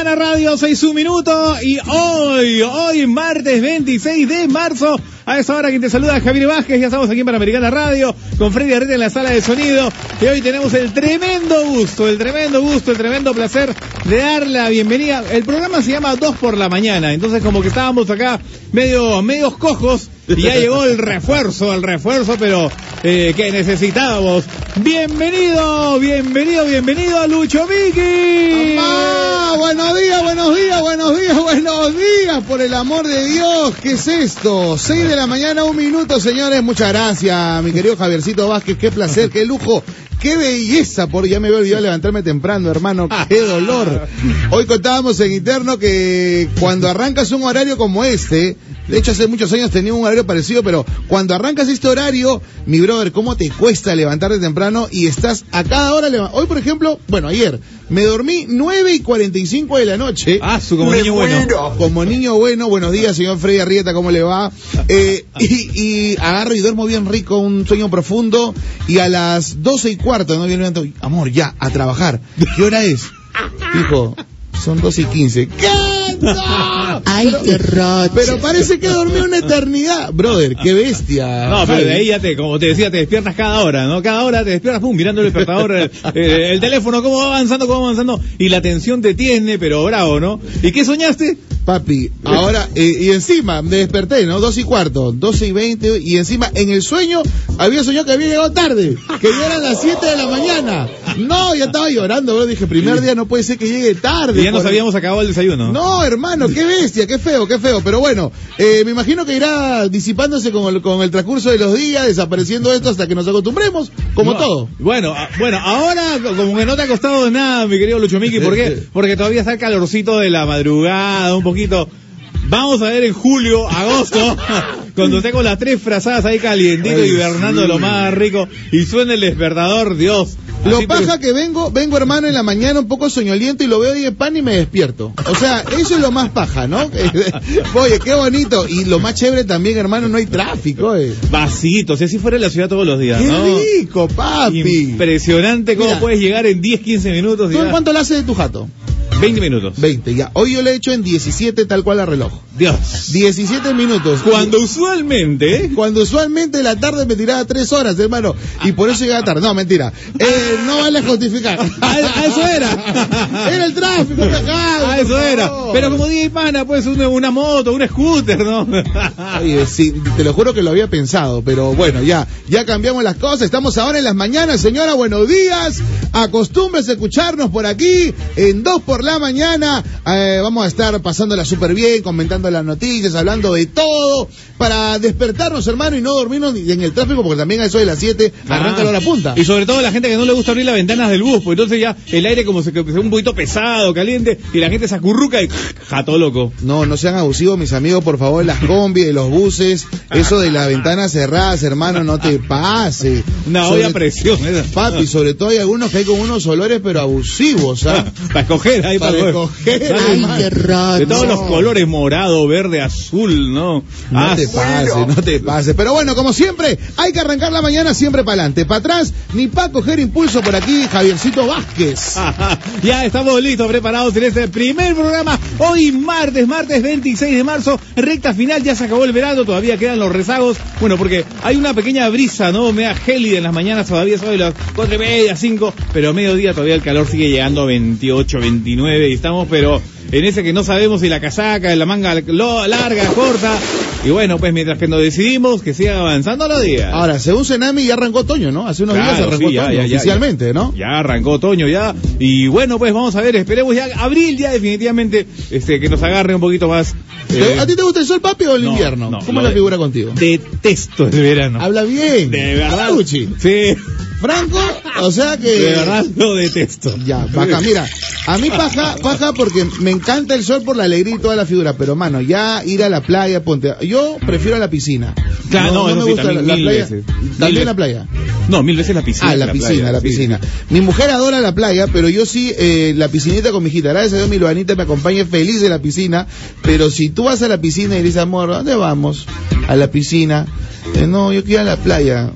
Americana Radio, 6 un minuto y hoy, hoy martes 26 de marzo, a esa hora quien te saluda Javier Vázquez, ya estamos aquí en Panamericana Radio, con Freddy Arreta en la sala de sonido, y hoy tenemos el tremendo gusto, el tremendo gusto, el tremendo placer de dar la bienvenida. El programa se llama Dos por la Mañana, entonces como que estábamos acá medio, medios cojos, y ya llegó el refuerzo, el refuerzo, pero eh, que necesitábamos. Bienvenido, bienvenido, bienvenido a Lucho. ¡Mamá! Buenos días, buenos días, buenos días, buenos días, por el amor de Dios. ¿Qué es esto? De la mañana, un minuto, señores. Muchas gracias, mi querido Javiercito Vázquez. Qué placer, qué lujo. Qué belleza, por ya me había olvidado levantarme temprano, hermano. Qué dolor. Hoy contábamos en interno que cuando arrancas un horario como este, de hecho hace muchos años tenía un horario parecido, pero cuando arrancas este horario, mi brother, ¿cómo te cuesta levantarte temprano y estás a cada hora Hoy, por ejemplo, bueno, ayer me dormí 9 y 45 de la noche. Ah, su como niño bueno. Como niño bueno, buenos días, señor Freddy Arrieta, ¿cómo le va? Eh, y, y agarro y duermo bien rico, un sueño profundo, y a las 12 y cuarto, ¿no? Yo levanto, amor, ya, a trabajar. ¿Qué hora es? Dijo, son 12 y 15. ¿Qué? ¡No! Ay, qué roche. Pero parece que dormí una eternidad. Brother, qué bestia. No, pero de ahí ya te, como te decía, te despiertas cada hora, ¿no? Cada hora te despiertas, pum, mirando el despertador, el, el teléfono, cómo va avanzando, cómo va avanzando, y la tensión te tiene, pero bravo, ¿no? ¿Y qué soñaste? Papi, ahora, eh, y encima me desperté, ¿no? Dos y cuarto, doce y veinte, y encima en el sueño había soñado que había llegado tarde, que ya eran las siete de la mañana. No, ya estaba llorando, bro. Dije, primer día no puede ser que llegue tarde. Y ya nos por- habíamos acabado el desayuno. No, hermano, qué bestia, qué feo, qué feo. Pero bueno, eh, me imagino que irá disipándose con el, con el transcurso de los días, desapareciendo esto hasta que nos acostumbremos, como No, todo. Bueno, a- bueno, ahora como que no te ha costado de nada, mi querido Lucho Miki, ¿por qué? Porque todavía está el calorcito de la madrugada, un poquito. Vamos a ver en julio, agosto, cuando esté con las tres frazadas ahí calientito, Ay, hibernando sí. lo más rico, y suene el despertador, Dios. Lo Así, paja pero- que vengo, vengo hermano en la mañana un poco soñoliento y lo veo ahí en pan y me despierto. O sea, eso es lo más paja, ¿no? Oye, qué bonito. Y lo más chévere también, hermano, no hay tráfico, eh. Si así fuera la ciudad todos los días, Qué ¿no? rico, papi. Impresionante cómo Mira. puedes llegar en 10, 15 minutos. y ¿Tú en cuánto le haces de tu jato? 20 minutos. 20, ya. Hoy yo le he hecho en 17 tal cual a reloj. Dios. 17 minutos. Cuando usualmente, ¿eh? Cuando usualmente la tarde me tiraba 3 horas, hermano. Y por eso llegaba tarde. No, mentira. Eh, no vale justificar. A, a eso era. Era el tráfico, Ah, por eso era. Pero como DJ Pana, pues una, una moto, un scooter, ¿no? Oye, sí, te lo juro que lo había pensado, pero bueno, ya, ya cambiamos las cosas. Estamos ahora en las mañanas, señora, buenos días. Acostúmbrese a escucharnos por aquí en dos por la mañana. Eh, vamos a estar pasándola súper bien, comentando las noticias, hablando de todo, para despertarnos, hermano, y no dormirnos ni en el tráfico, porque también a eso de las 7 arranca la hora punta. Y sobre todo la gente que no le gusta abrir las ventanas del bus, pues entonces ya el aire como se un poquito pesado, caliente, y la gente se acurruca y jato loco. No, no sean abusivos, mis amigos, por favor, las combis, de los buses, eso de las ventanas cerradas, hermano, no te pase. Una Sobre- olla presión. esa. Papi, sobre todo hay algunos que hay con unos olores, pero abusivos, ¿ah? para escoger ahí para, Para escoger, Ay, qué roche. De todos los colores, morado, verde, azul, ¿no? No Ah, te pases, no te pases. Pero bueno, como siempre, hay que arrancar la mañana siempre para adelante. Para atrás, ni para coger impulso por aquí, Javiercito Vázquez. ya estamos listos, preparados en este primer programa. Hoy martes, martes 26 de marzo, recta final, ya se acabó el verano, todavía quedan los rezagos. Bueno, porque hay una pequeña brisa, ¿no? Media gélida en las mañanas, todavía son las cuatro y media, cinco, pero a mediodía todavía el calor sigue llegando a 28, 29 y estamos, pero en ese que no sabemos si la casaca, la manga lo- larga, corta. Y bueno, pues mientras que nos decidimos que sigan avanzando los días. Ahora, según Senami, ya arrancó otoño, ¿no? Hace unos días arrancó sí, ya, otoño, ya, ya, oficialmente. ¿no? Ya arrancó otoño ya. Y bueno, pues vamos a ver, esperemos ya abril ya definitivamente este que nos agarre un poquito más. eh, ¿A ti te gusta el sol, papi, o el no, invierno? no, ¿Cómo es la de- figura contigo? Detesto el verano. Habla bien. De verdad. Luchi. Sí, Franco, o sea que... de verdad lo detesto. Ya, paja, mira, a mí paja, paja porque me encanta el sol por la alegría y toda la figura, pero mano, ya ir a la playa, ponte, yo prefiero a la piscina. Claro, no, eso sí, también la, playa. veces. También Mil la playa. No, mil veces la piscina. Ah, la, piscina, playa, la sí. piscina. Mi mujer adora la playa, pero yo sí, eh, la piscinita con mi hijita. Gracias a Dios, mi Luanita me acompaña feliz de la piscina. Pero si tú vas a la piscina y dices, amor, ¿a ¿dónde vamos? A la piscina. Eh, no, yo quiero ir a la playa.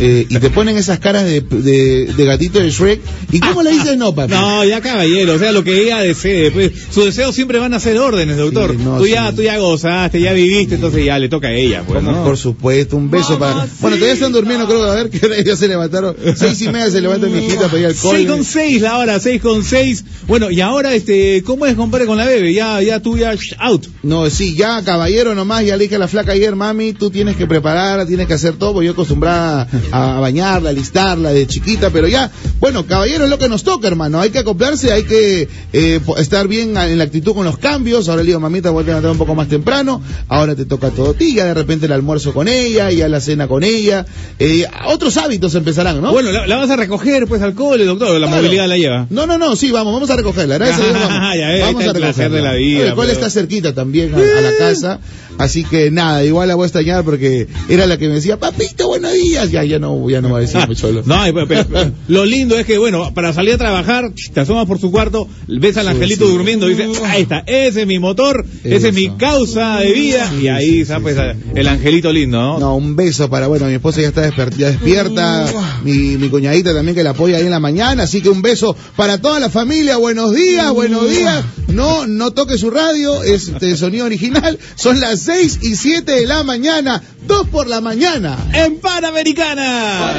eh, y te ponen esas caras de, de, de gatito de Shrek. ¿Y cómo le dices no, papi? No, ya caballero, o sea, lo que ella desee. Pues, sus deseos siempre van a ser órdenes, doctor. Sí, no, tú, ya, sí. tú ya gozaste, ya viviste, entonces ya le toca a ella, pues, ¿no? Por supuesto, un beso para. Bueno, todavía están durmiendo, creo que a ver que ya se levantaron. Seis y media se levanta mi hijita para ir al cole. 6 con 6 la hora, 6 con 6. Bueno, y ahora, este, ¿cómo es, compadre, con la bebé? Ya, ya tú ya, out. No, sí, ya caballero nomás, ya le dije a la flaca ayer, mami, tú tienes que prepararla, tienes que hacer todo, porque yo acostumbrada a bañarla, a listarla de chiquita, pero ya, bueno, caballero es lo que nos toca, hermano, hay que acoplarse, hay que eh, estar bien en la actitud con los cambios, ahora le digo, mamita, voy a levantar un poco más temprano, ahora te toca todo a ti, ya de repente el almuerzo con ella, ya la cena con ella, eh, otros hábitos empezarán, ¿no? Bueno, la, la vas a recoger, pues, al cole, doctor, la Claro. movilidad la lleva. No, no, no, sí, vamos, vamos a recogerla. Gracias a Dios, vamos. Ya ahí vamos a recogerla. de la vida, El pero- está cerquita también a, a la casa. Así que nada, igual la voy a extrañar porque era la que me decía, papito, buenos días. Ya, ya no, ya no va a decir mucho. lo- No, pero, pero- pero lo lindo es que, bueno, para salir a trabajar, te asomas por su cuarto, ves al angelito sí. durmiendo, dices, ahí está, ese es mi motor, ese es mi causa de vida, y ahí sí, pues, el angelito lindo, ¿no? No, un beso para, bueno, mi esposa ya está desper- ya despierta, mi, mi cuñadita también que la apoya ahí en la mañana, así que un beso para toda la familia, buenos días, buenos días, no, no toque su radio, es de sonido original, son las seis y siete de la mañana, dos por la mañana. En Panamericana.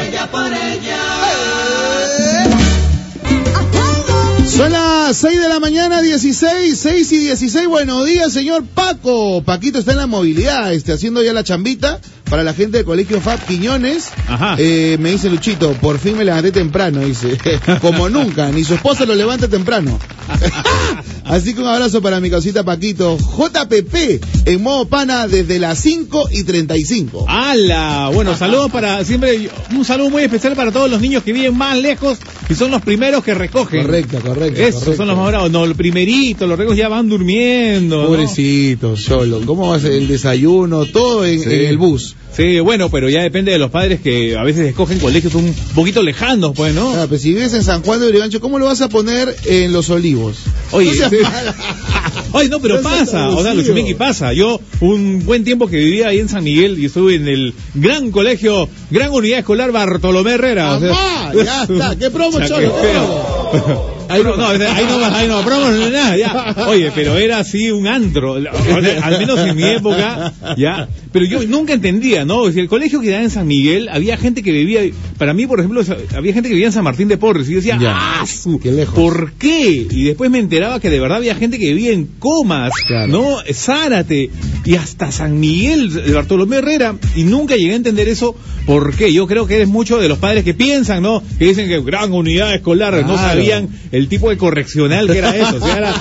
Son las 6 de la mañana, 16, 6 y 16. Buenos días, señor Paco. Paquito está en la movilidad, este, haciendo ya la chambita para la gente del colegio Fab Quiñones. Ajá. Eh, me dice Luchito, por fin me levanté temprano, dice. Como nunca, ni su esposa lo levanta temprano. Así que un abrazo para mi cosita Paquito. JPP, en modo pana desde las 5 y 35. ¡Hala! Bueno, saludos para siempre, un saludo muy especial para todos los niños que viven más lejos y son los primeros que recogen. Correcto, correcto. Esos correcto. son los más bravos. No, el primerito, los ricos ya van durmiendo. ¿no? Pobrecito, solo. ¿Cómo va a ser el desayuno? Todo en, Sí. en el bus. Sí, bueno, pero ya depende de los padres que a veces escogen colegios un poquito lejanos, pues, ¿no? Ah, pues si vives en San Juan de Urigancho, ¿cómo lo vas a poner en Los Olivos? Oye, No sí. Ay, no, pero No pasa, o sea. Luchumiki pasa. Yo, un buen tiempo que vivía ahí en San Miguel y estuve en el gran colegio, gran unidad escolar Bartolomé Herrera. o sea, ya está. ¿Qué promo, cholo? Ahí no, no, ahí no más, ahí no, promo, no, nada, ya. Oye, pero era así un antro, o sea, al menos en mi época, ya. Pero yo nunca entendía, ¿no? Si el colegio que quedaba en San Miguel, había gente que vivía, para mí, por ejemplo, había gente que vivía en San Martín de Porres, y yo decía, Ya. ¡ah! su- Qué lejos. ¿Por qué? Y después me enteraba que de verdad había gente que vivía en Comas, Claro. ¿no? Zárate, y hasta San Miguel, de Bartolomé Herrera, y nunca llegué a entender eso, ¿por qué? Yo creo que eres mucho de los padres que piensan, ¿no? Que dicen que gran unidad escolar, no sabían el tipo de correccional que era eso. O sea, era-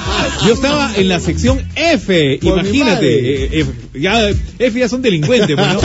yo estaba en la sección F, Por imagínate, F, ya, F ya son delincuentes, pues, ¿no?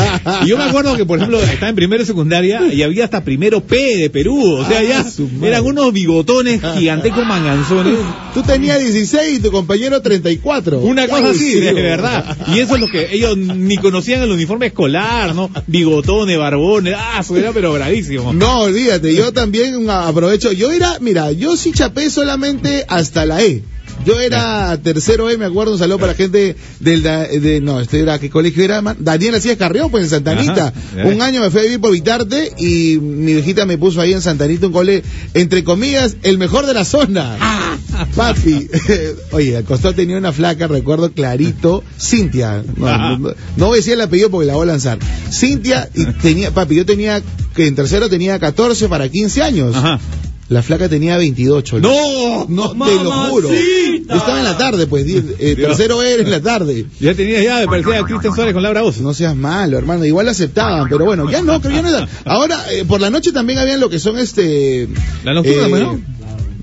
Y yo me acuerdo que, por ejemplo, estaba en primero y secundaria y había hasta primero P de Perú, o sea, Ah, ya eran unos bigotones gigantescos manganzones. Tú tenías 16 y tu compañero 34. Una cosa así, de verdad. Y eso es lo que ellos ni conocían el uniforme escolar, ¿no? Bigotones, barbones, ah, eso era pero bravísimo. No, olvídate, yo también aprovecho. Yo era, mira, yo sí chapé solamente hasta la E. Yo era tercero E, me acuerdo, un saludo para la gente del, de, no, este era, ¿qué colegio era? man? Daniel Asías Carrión, pues en Santa Anita. Ajá, ya. un año me fui a vivir por Vitarte y mi viejita me puso ahí en Santa Anita un cole, entre comillas, el mejor de la zona. Papi, oye, al costado tenía una flaca, recuerdo clarito, Cintia. No, no, no voy a decir el apellido porque la voy a lanzar. Cintia, y tenía, papi, yo tenía, que en tercero tenía 14 para 15 años. Ajá. La flaca tenía 28. ¡No! No, te lo juro. Yo estaba en la tarde, pues, eh, tercero era en la tarde. Ya tenías ya, me parecía a Cristian Suárez con Laura Oz. No seas malo, hermano. Igual aceptaban, pero bueno, ya no, creo ya no era. Ahora, eh, por la noche también habían lo que son este. La nocturna, eh, pues, ¿no?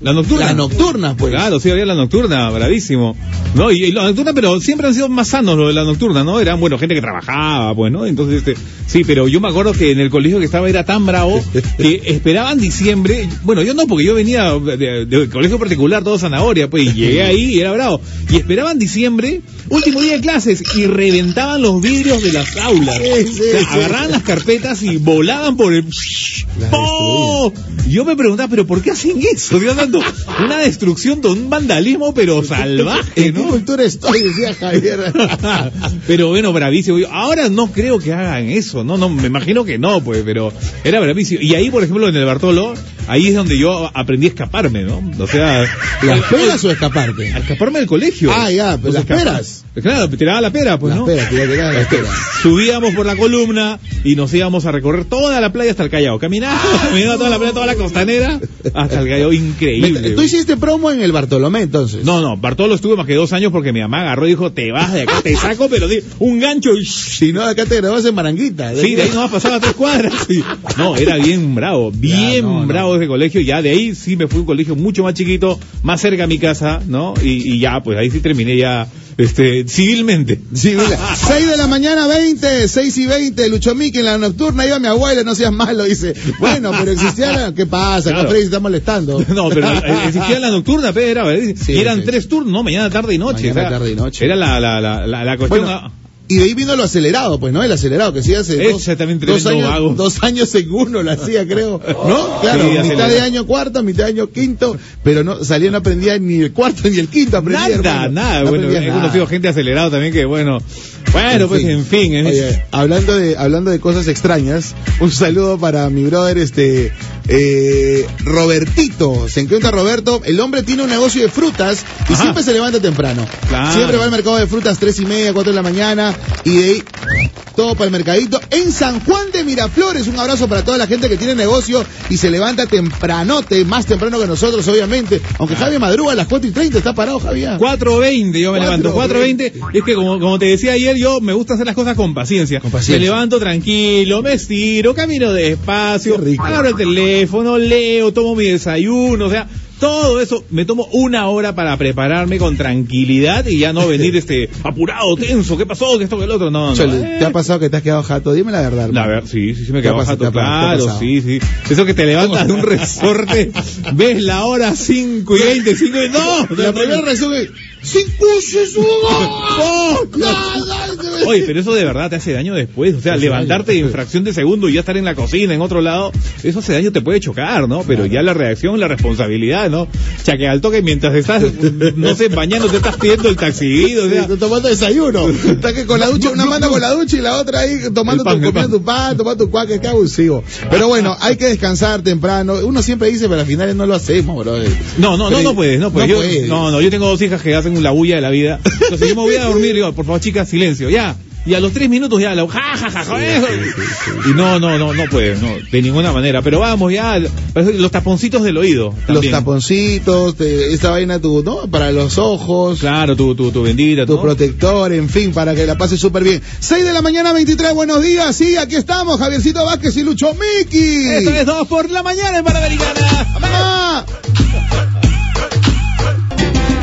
La nocturna. Las nocturnas, pues. Claro, sí, había la nocturna, bravísimo. No, y, y la nocturna, pero siempre han sido más sanos lo de la nocturna, ¿no? Eran, bueno, gente que trabajaba, pues, ¿no? Entonces, este, sí, pero yo me acuerdo que en el colegio que estaba era tan bravo que esperaban diciembre. Bueno, yo no, porque yo venía de, de- del colegio particular, todo zanahoria, pues, y llegué ahí y era bravo. Y esperaban diciembre, último día de clases, y reventaban los vidrios de las aulas. Sí, sí, O sea, sí. agarraban las carpetas y volaban por el... ¡Oh! Yo me preguntaba, pero ¿por qué hacen eso? Dios, una destrucción, un vandalismo, pero salvaje, ¿En qué ¿no? cultura estoy? Decía Javier. pero bueno, bravísimo. Ahora no creo que hagan eso, no, no, me imagino que no, pues, pero era bravísimo. Y ahí, por ejemplo, en el Bartolo, ahí es donde yo aprendí a escaparme, ¿no? O sea, ¿Las peras o escaparte? a escaparme del colegio. Ah, ya, pues las peras. Claro, tiraba la pera, pues, Las ¿no? peras, te iba a tirar las peras. Subíamos por la columna y nos íbamos a recorrer toda la playa hasta el Callao. Caminaba, caminaba toda la playa, toda la costanera hasta el Callao. Increíble. ¿Tú hiciste promo en el Bartolomé entonces? No, no, Bartolo estuve más que dos años porque mi mamá agarró y dijo, te vas de acá, te saco, pero un gancho y... Si no, acá te grabas en Maranguita. Sí, de ahí nomás pasaba tres cuadras. Sí. No, era bien bravo, bien no. bravo ese colegio. Ya de ahí sí me fui a un colegio mucho más chiquito, más cerca a mi casa, ¿no? Y, y ya, pues ahí sí terminé ya, este, civilmente. Mira. 6 de la mañana, 20, 6 y 20, Lucho Miki en la nocturna, iba mi abuela, no seas malo, dice. Bueno, pero existía la... ¿Qué pasa? Claro. Se está molestando. No, pero eh, existía la nocturna, pero. Sí, y eran sí. tres turnos, ¿no? Mañana, tarde y noche. Mañana, o sea, tarde y noche. Era la, la, la, la, la cuestión. Bueno, y de ahí vino lo acelerado, pues, ¿no? El acelerado que sí hace dos, dos, años, vago. dos años en uno lo hacía, creo. ¿No? Claro, Sí, mitad acelerado. de año cuarto, mitad de año quinto, pero no salía no aprendía ni el cuarto ni el quinto, aprendía. Nada, hermano. nada. No bueno, nada. conocido gente acelerada también que, bueno. Bueno, pues en fin. es- Oye, hablando de hablando de cosas extrañas, un saludo para mi brother este eh, Robertito. Se encuentra Roberto. El hombre tiene un negocio de frutas y Ajá. siempre se levanta temprano. Claro. Siempre va al mercado de frutas tres y media, cuatro de la mañana y de ahí todo para el mercadito en San Juan de Miraflores. Un abrazo para toda la gente que tiene negocio y se levanta tempranote, más temprano que nosotros, obviamente. Aunque Javier madruga a las 4 y 30, está parado, Javier. 4.20 yo me levanto, 4:20. 4.20, es que como, como te decía ayer, yo me gusta hacer las cosas con paciencia. Con paciencia. Me levanto tranquilo, me estiro, camino despacio, agarro el teléfono, leo, tomo mi desayuno, o sea, todo eso, me tomo una hora para prepararme con tranquilidad y ya no venir este apurado, tenso, ¿qué pasó? ¿Qué esto, que el otro? No, no. Chole, eh. ¿Te ha pasado que te has quedado jato? Dime la verdad. La verdad, sí, sí, sí me ¿Te ha quedo pasado, jato, claro, sí, sí. Eso que te levantas de un resorte, ves la hora 5 y 20, 5 y... ¡No! La primera reacción es, ¡Sin ¡Oh! Oye, pero eso de verdad te hace daño después. O sea, Hace levantarte daño. en fracción de segundo y ya estar en la cocina, en otro lado, eso hace daño, te puede chocar, ¿no? Pero ya la reacción, la responsabilidad, ¿no? O sea, que al toque mientras estás, no sé, bañando, te estás pidiendo el taxi, o sea, tomando desayuno. Está que con la ducha, una mano con la ducha y la otra ahí tomando pan, tu, comiendo tu pan, tomando tu cuaca, qué abusivo. Pero bueno, hay que descansar temprano. Uno siempre dice, pero al final no lo hacemos, bro. No, no, no, no puedes, no puedes. No Yo- puedes. no, no, yo tengo dos hijas que hacen la bulla de la vida. Entonces yo me voy a dormir, digo, por favor, chicas, silencio, ya. Y a los tres minutos ya, la, ja, ja, ja. Y no, no, no, no puedes, no, de ninguna manera. Pero vamos ya, los taponcitos del oído. Los taponcitos, te- esta vaina tu, ¿no? Para los ojos. Claro, tu, tu, tu bendita, Tu ¿no? protector, en fin, para que la pases súper bien. 6 de la mañana, 23, buenos días. Sí, aquí estamos, Javiercito Vázquez y Lucho Miki. Esto es dos por la mañana en Panamericana. ¡Ah!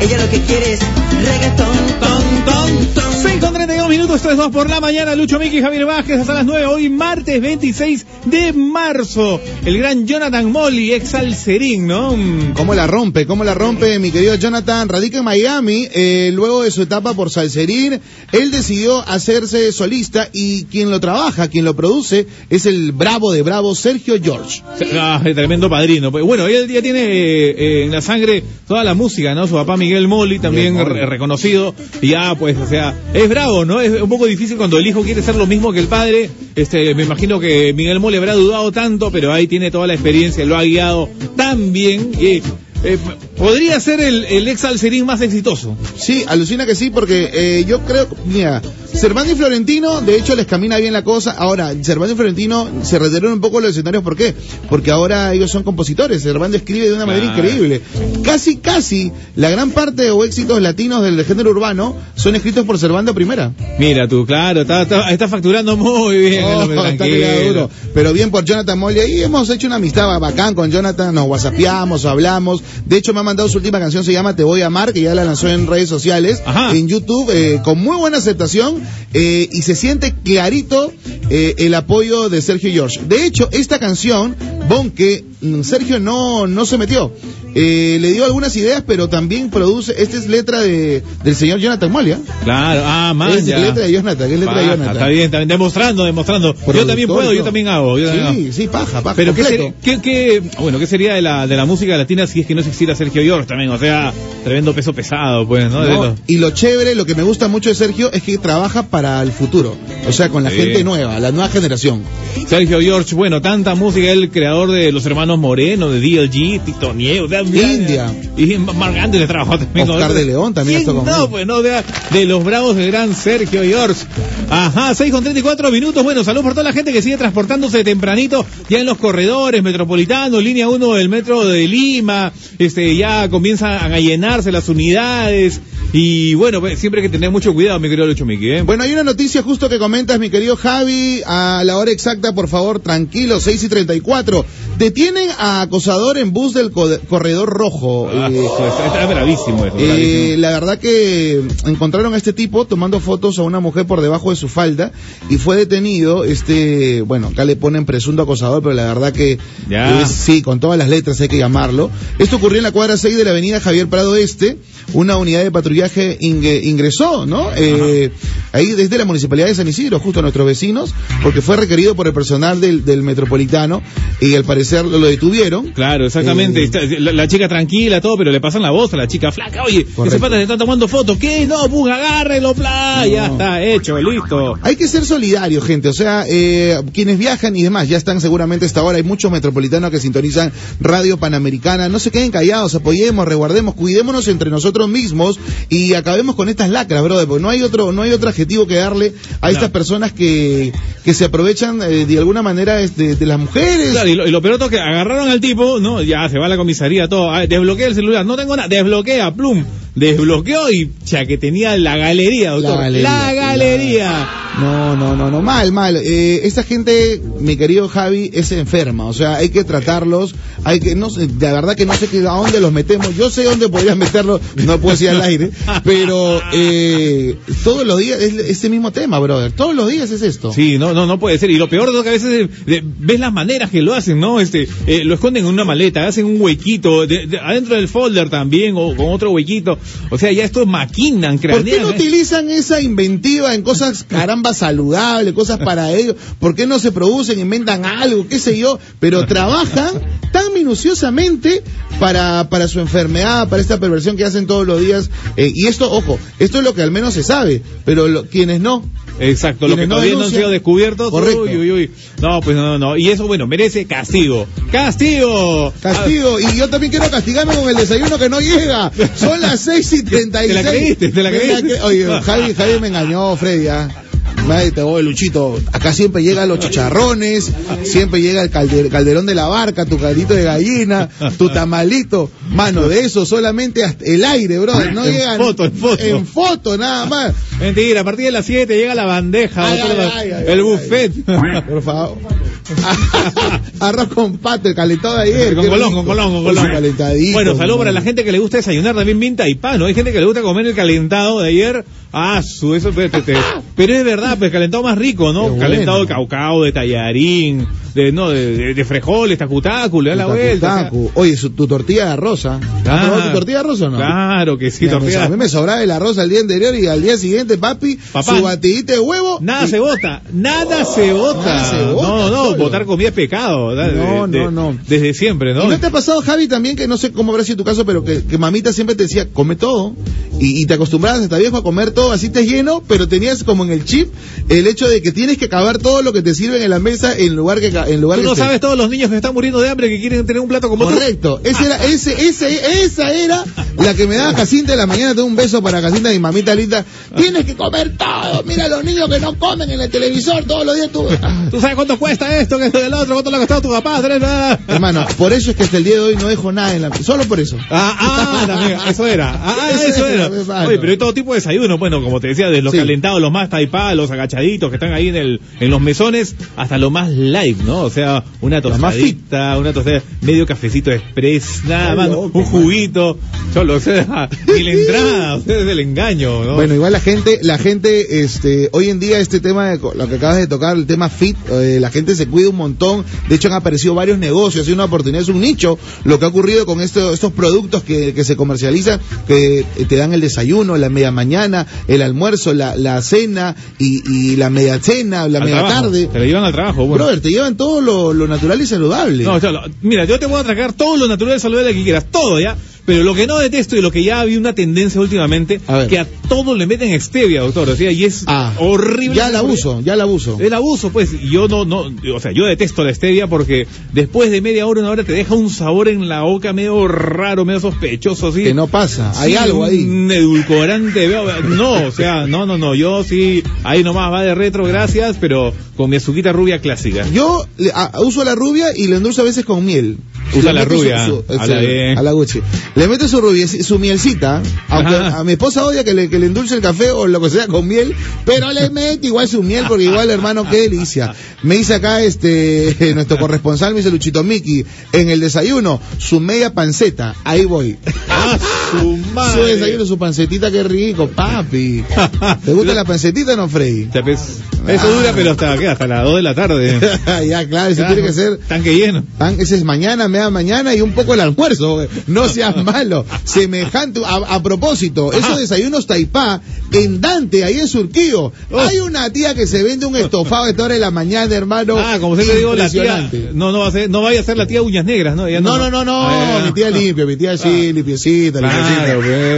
Ella lo que quiere es reggaetón, ton, ton, ton. 6 con 32 minutos, esto es 2 por la mañana, Lucho Miki y Javier Vázquez hasta las 9, hoy martes 26 de marzo. El gran Jonathan Molly, ex Salserín, ¿no? Mm, ¿Cómo la rompe? ¿Cómo la rompe mi querido Jonathan? Radica en Miami, eh, luego de su etapa por Salserín, él decidió hacerse solista y quien lo trabaja, quien lo produce, es el bravo de bravo, Sergio George. Ah, tremendo padrino. Pues, Bueno, él ya tiene eh, eh, en la sangre toda la música, ¿no? Su papá Miguel Molly, también Miguel Molly. re- reconocido. Y ya, pues, o sea, es bravo, ¿no? Es un poco difícil cuando el hijo quiere ser lo mismo que el padre. Este, me imagino que Miguel Molly habrá dudado tanto, pero ahí tiene toda la experiencia, lo ha guiado tan bien. Y, eh, podría ser el, el ex Alcerín más exitoso. Sí, alucina que sí, porque eh, yo creo, mira, Cervantes y Florentino, de hecho, les camina bien la cosa. Ahora, Cervantes y Florentino se retiraron un poco los escenarios, ¿por qué? Porque ahora ellos son compositores. Cervantes escribe de una manera increíble. Casi, casi, la gran parte o éxitos latinos del género urbano son escritos por Cervantes Primera. Mira tú, claro, está, está, está facturando muy bien. el Oh, hombre, está tranquilo. pegado duro. Pero bien por Jonathan Molly. Ahí hemos hecho una amistad bacán con Jonathan. Nos whatsappeamos, hablamos. De hecho, me ha mandado su última canción, se llama Te Voy a Amar, que ya la lanzó en redes sociales, Ajá. en YouTube, eh, con muy buena aceptación. eh, y se siente clarito eh, el apoyo de Sergio George. De hecho, esta canción, Bonque, mm, Sergio no, no se metió. Eh, le dio algunas ideas, pero también produce, esta es letra de, del señor Jonathan Molia. Claro, ah, man, Es ya. letra de Jonathan, es letra de Jonathan. Está bien, está bien, demostrando, demostrando. Yo también puedo, yo también hago. yo. Sí, sí, paja, paja. Pero ¿qué, bueno, ¿qué sería de la, de la música latina si es que no existiera Sergio George también? O sea, tremendo peso pesado, pues, ¿no? Y lo chévere, lo que me gusta mucho de Sergio es que trabaja para el futuro. O sea, con la Sí. gente nueva, la nueva generación. Sergio George, bueno, tanta música, el creador de Los Hermanos Moreno, de DLG, Tito de India. Y Marc Anthony trabajó también. Oscar de León también ¿Quién estuvo con No, pues no, de, de los bravos del gran Sergio George. Ajá, 6 con 34 minutos. Bueno, salud por toda la gente que sigue transportándose tempranito ya en los corredores metropolitanos, línea 1 del metro de Lima. Este, ya comienzan a llenarse las unidades. Y bueno, siempre hay que tener mucho cuidado, mi querido Lucho Miki, ¿eh? Bueno, hay una noticia justo que comentas, mi querido Javi, a la hora exacta, por favor, tranquilo, 6 y 34. Detienen a acosador en bus del co- corredor rojo. Ah, Eh, está, está bravísimo eso, Eh, bravísimo. la verdad que encontraron a este tipo tomando fotos a una mujer por debajo de su falda y fue detenido. Este, bueno, acá le ponen presunto acosador, pero la verdad que Ya. es- sí, con todas las letras hay que llamarlo. Esto ocurrió en la cuadra 6 de la avenida Javier Prado Este. Una unidad de patrullaje ingue- ingresó, ¿no? Eh, ahí desde la municipalidad de San Isidro, justo a nuestros vecinos, porque fue requerido por el personal del, del metropolitano y al parecer lo, lo detuvieron. Claro, exactamente. Eh, Está- la, la chica tranquila, todo, pero le pasan la voz a la chica flaca. Oye, ese pata se está tomando fotos. ¿Qué? No, pues agárrelo, pla. Ya No. está hecho, listo. Hay que ser solidario, gente. O sea, eh, quienes viajan y demás, ya están seguramente hasta ahora. Hay muchos metropolitanos que sintonizan Radio Panamericana. No se queden callados, apoyemos, resguardemos, cuidémonos entre nosotros mismos y acabemos con estas lacras, brother. Porque no hay otro, no hay otro adjetivo que darle a estas personas que, que se aprovechan eh, de alguna manera este, de las mujeres. Claro, y lo, y lo peor de todo es que agarraron al tipo, ¿no? Ya se va a la comisaría, todo. Ah, desbloquea el celular. No tengo nada. Desbloquea, plum. Desbloqueó y ya que tenía la galería, doctor. La galería, galería. No, no, no, no, mal, mal. Eh, esta gente, mi querido Javi, es enferma. O sea, hay que tratarlos. Hay que, no sé, de verdad que no sé a dónde los metemos. Yo sé dónde podrías meterlos, no puedo decir al aire. Pero eh, todos los días es este mismo tema, brother. Todos los días es esto. Sí, no, no, no puede ser. Y lo peor de todo que a veces eh, ves las maneras que lo hacen, ¿no? Este, eh, lo esconden en una maleta, hacen un huequito, de- de- adentro del folder también, o con otro huequito. O sea, ya esto maquinan, ¿Por cranean. qué no utilizan esa inventiva en cosas caramba saludables, cosas para ellos? ¿Por qué no se producen, inventan algo, qué sé yo? Pero trabajan tan minuciosamente para, para su enfermedad, para esta perversión que hacen todos los días. Eh, y esto, ojo, esto es lo que al menos se sabe, pero lo- quienes no, Exacto, lo que no todavía no han sido descubiertos. Correcto. Uy, uy, uy. No, pues no, no, no. Y eso, bueno, merece castigo. ¡Castigo! castigo. Y yo también quiero castigarme con el desayuno que no llega. Son las seis y treinta y Te la creíste, te la creíste. cre- Oye, Javi, Javi me engañó, Freddy, ah. Madre, te voy, Luchito. Acá siempre llegan los chicharrones, siempre llega el calder- calderón de la barca, tu caldito de gallina, tu tamalito. Mano, de eso solamente hasta el aire, brother. No En llegan. foto, en foto. En foto, nada más. Mentira, a partir de las 7 llega la bandeja, Ay, doctor, ay, ay, ay, el buffet. Por favor. Arroz con pato, el calentado de ayer. con colón, con colón, con colón. Bueno, salud para la gente que le gusta desayunar también bien taipá, ¿no? Hay gente que le gusta comer el calentado de ayer. Ah, su, eso, pero es verdad, pues calentado más rico, ¿no? Bueno. Calentado de caucao, de tallarín, de, no, de, de, frijoles, tacutacu, le da la vuelta. o sea. tacu. Oye, su- tu tortilla de arroz, ¿ah? ¿Has probado tu tortilla de arroz o no? Claro que sí, Mira, me- a mí me sobraba el arroz al día anterior y al día siguiente, papi, Papá. su batidita de huevo. Nada y- se vota, nada se vota. Nada se vota, no, no, solo. votar comida es pecado. No, De- no, de- no. Desde siempre, ¿no? ¿Y no te ha pasado, Javi, también que no sé cómo habrá sido tu caso, pero que, que mamita siempre te decía, come todo? Y, y te acostumbrabas hasta viejo a comer todo, así te lleno, pero tenías como en el chip el hecho de que tienes que acabar todo lo que te sirven en la mesa en lugar que en lugar Tú no sabes todos los niños que están muriendo de hambre que quieren tener un plato como tú. Correcto, ese era, ese, ese, esa era la que me daba Jacinta en la mañana, tengo un beso para Jacinta, mi mamita linda, tienes que comer todo, mira los niños que no comen en el televisor todos los días tú. ¿Tú sabes cuánto cuesta esto, que esto del otro, cuánto le ha costado tu papá? Tres, ah, Hermano, por eso es que hasta el día de hoy no dejo nada en la solo por eso. ah, ah, eso era. Ah, ah, Eso eso era. Oye, pero hay todo tipo de desayuno, bueno, como te decía, de los Sí. calentados, los más taipá, los agachaditos que están ahí en el, en los mesones, hasta lo más ¿no? ¿No? O sea, una tostadita, una tostada, medio cafecito express, nada más, un juguito, cholo, o sea, ni la entrada, o sea, es el engaño, ¿no? Bueno, igual la gente, la gente, este, hoy en día este tema, de lo que acabas de tocar, el tema fit, eh, la gente se cuida un montón. De hecho, han aparecido varios negocios, es una oportunidad, es un nicho. Lo que ha ocurrido con esto- estos productos que, que se comercializan, que te dan el desayuno, la media mañana, el almuerzo, la, la cena y, y la media cena, la Al media trabajo, tarde. Te lo llevan al trabajo, bueno. Brother, te llevan todo lo, lo natural y saludable. No, cholo, mira, yo te voy a atracar todo lo natural y saludable que quieras, todo ya. Pero lo que no detesto y lo que ya vi una tendencia últimamente, A que a todo le meten stevia, doctor. O sea, y es Ah, horrible. Ya la abuso, ya la abuso. El abuso, pues, yo no, no, o sea, yo detesto la stevia porque después de media hora, una hora te deja un sabor en la boca medio raro, medio sospechoso, así. Que no pasa, hay Sí, algo ahí. Un edulcorante, veo- no, o sea, no, no, no, yo sí, ahí nomás va de retro, gracias, pero con mi azuquita rubia clásica. Yo le- a- uso la rubia y le endulzo a veces con miel. Usa la su- rubia, su- a la Gucci. Le mete su rubia, su mielcita, aunque Ajá. a mi esposa odia que le, que le endulce el café o lo que sea con miel, pero le mete igual su miel porque igual hermano, qué delicia. Me dice acá este nuestro corresponsal, me dice Luchito Miki, en el desayuno, su media panceta, ahí voy. ¡Ah, su Su madre! desayuno, su pancetita, qué rico, papi. ¿Te gusta la pancetita no, Freddy? Eso dura, pero hasta, ¿qué? Hasta las 2 de la tarde. ya, claro, eso tiene que ser Tanque lleno. Ese es mañana, media mañana y un poco el almuerzo. No seas malo. Semejante. A, a propósito, esos desayunos taipá, en Dante, ahí en Surquío, hay una tía que se vende un estofado a esta hora de la mañana, hermano. Ah, como siempre digo, la tía. No, no va a ser, no vaya a ser la tía uñas negras, ¿no? Ella No, no, no, no, Ah, mi tía limpia, mi tía sí, limpiecita, Claro,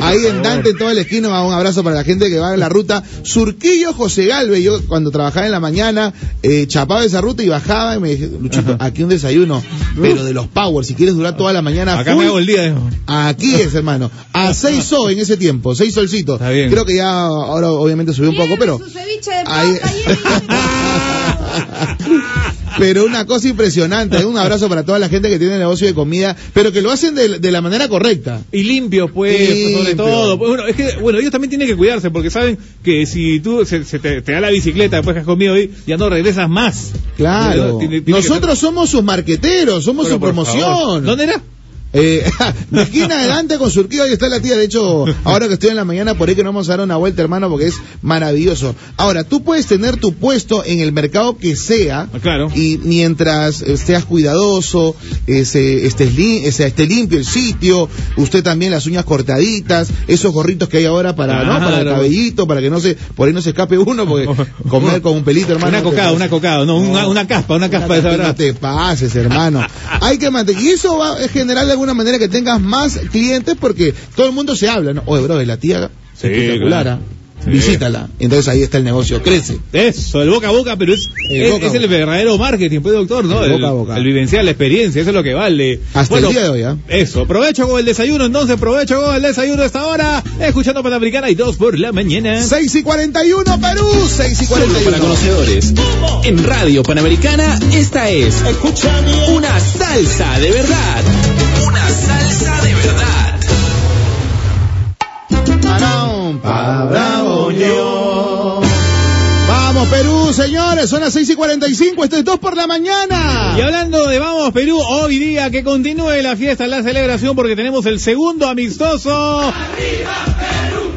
Ahí en. Dante, en toda la esquina, un abrazo para la gente que va en la ruta. Surquillo José Galve, yo cuando trabajaba en la mañana, eh, chapaba esa ruta y bajaba y me dije, Luchito, aquí un desayuno, pero de los power, si quieres durar toda la mañana. Acá full, me hago el día, dijo. Aquí es, hermano. A seis so en ese tiempo, seis solcitos. Está bien. Creo que ya ahora obviamente subió un poco, pero. Su ceviche de Ahí- pero una cosa impresionante. Un abrazo para toda la gente que tiene negocio de comida, pero que lo hacen de, de la manera correcta. Y limpio, pues, sobre todo. Bueno, es que, bueno, ellos también tienen que cuidarse porque saben que si tú se, se te, te da la bicicleta después que has comido hoy, ya no regresas más. Claro. Tiene- tiene que Nosotros somos sus marqueteros, somos Pero, su promoción. favor. ¿Dónde era? Eh, de esquina adelante con Surquillo, ahí está la tía. De hecho, ahora que estoy en la mañana, por ahí que no vamos a dar una vuelta, hermano, porque es maravilloso. Ahora, tú puedes tener tu puesto en el mercado que sea. Ah, Claro. Y mientras eh, seas cuidadoso, ese, estés li- ese, esté limpio el sitio, usted también las uñas cortaditas, esos gorritos que hay ahora para, ¿no? Para el cabellito, para que no se, por ahí no se escape uno, porque comer con un pelito, hermano. Una no cocada, una cocada, no, una, una caspa, una caspa de esa No verdad. te pases, hermano. Hay que mantener. Y eso va a generar de alguna manera que tengas más clientes porque todo el mundo se habla, ¿no? Oye, bro, la tía Sí, espectacular, claro. ¿ah? Sí. Visítala. Entonces ahí está el negocio, crece. Eso, el boca a boca, pero es, El es, boca el verdadero marketing, pues, doctor, ¿no? El El, boca a boca. el vivencial, la experiencia, eso es lo que vale. Hasta el día de hoy, ¿ah? Eso, provecho con el desayuno, entonces, provecho con el desayuno a esta hora, escuchando Panamericana y dos por la mañana. 6 y 41, Perú, 6 y Solo para 41. conocedores. En Radio Panamericana, esta es una salsa de verdad. Salsa de verdad. Vamos, Perú, señores, son las 6 y 45, esto es 2 por la mañana. Y hablando de Vamos Perú, hoy día que continúe la fiesta, la celebración, porque tenemos el segundo amistoso.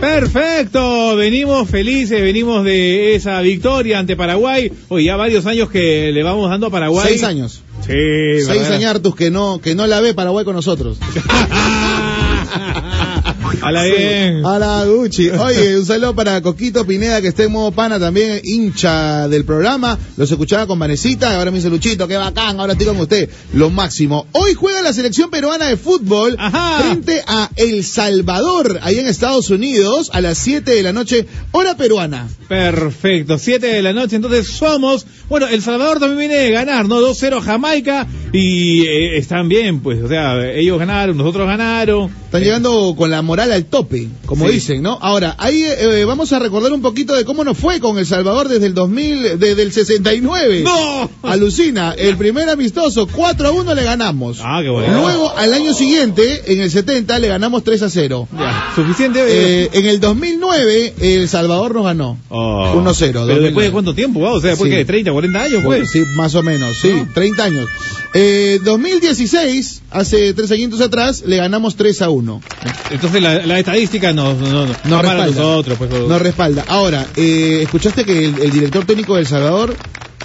Perfecto, venimos felices, venimos de esa victoria ante Paraguay. Hoy ya varios años que le vamos dando a Paraguay. Seis años. Sí, Seis añartus que no, que no la ve Paraguay con nosotros. A la bien. A la Gucci. Oye, un saludo para Coquito Pineda, que está en modo pana también, hincha del programa. Los escuchaba con Vanesita, y ahora me dice Luchito, qué bacán, ahora estoy con usted. Lo máximo. Hoy juega la selección peruana de fútbol Ajá. frente a El Salvador, ahí en Estados Unidos, a las 7 de la noche, hora peruana. Perfecto, 7 de la noche, entonces somos, bueno, El Salvador también viene de ganar, ¿no? 2-0 Jamaica y eh, están bien, pues, o sea, ellos ganaron, nosotros ganaron. Están llegando con la moral al tope, como Sí. dicen, ¿no? Ahora, ahí eh, vamos a recordar un poquito de cómo nos fue con El Salvador desde el 2000, desde el 69. ¡No! Alucina, el primer amistoso, 4 a 1 le ganamos. Ah, qué bueno. Luego, al año siguiente, en el 70, le ganamos 3 a 0. Ya, suficiente. Eh, en el 2009, El Salvador nos ganó. Oh. 1-0, Pero 2009. después de cuánto tiempo, wow, o sea, después Sí. que de 30, 40 años, pues. Sí, más o menos, sí, 30 años. Eh, 2016, hace tres añitos atrás, le ganamos 3 a 1. Entonces la, la estadística nos, no, no, Nos no respalda. nosotros, pues. Nos respalda. Ahora, eh, escuchaste que el, el director técnico de El Salvador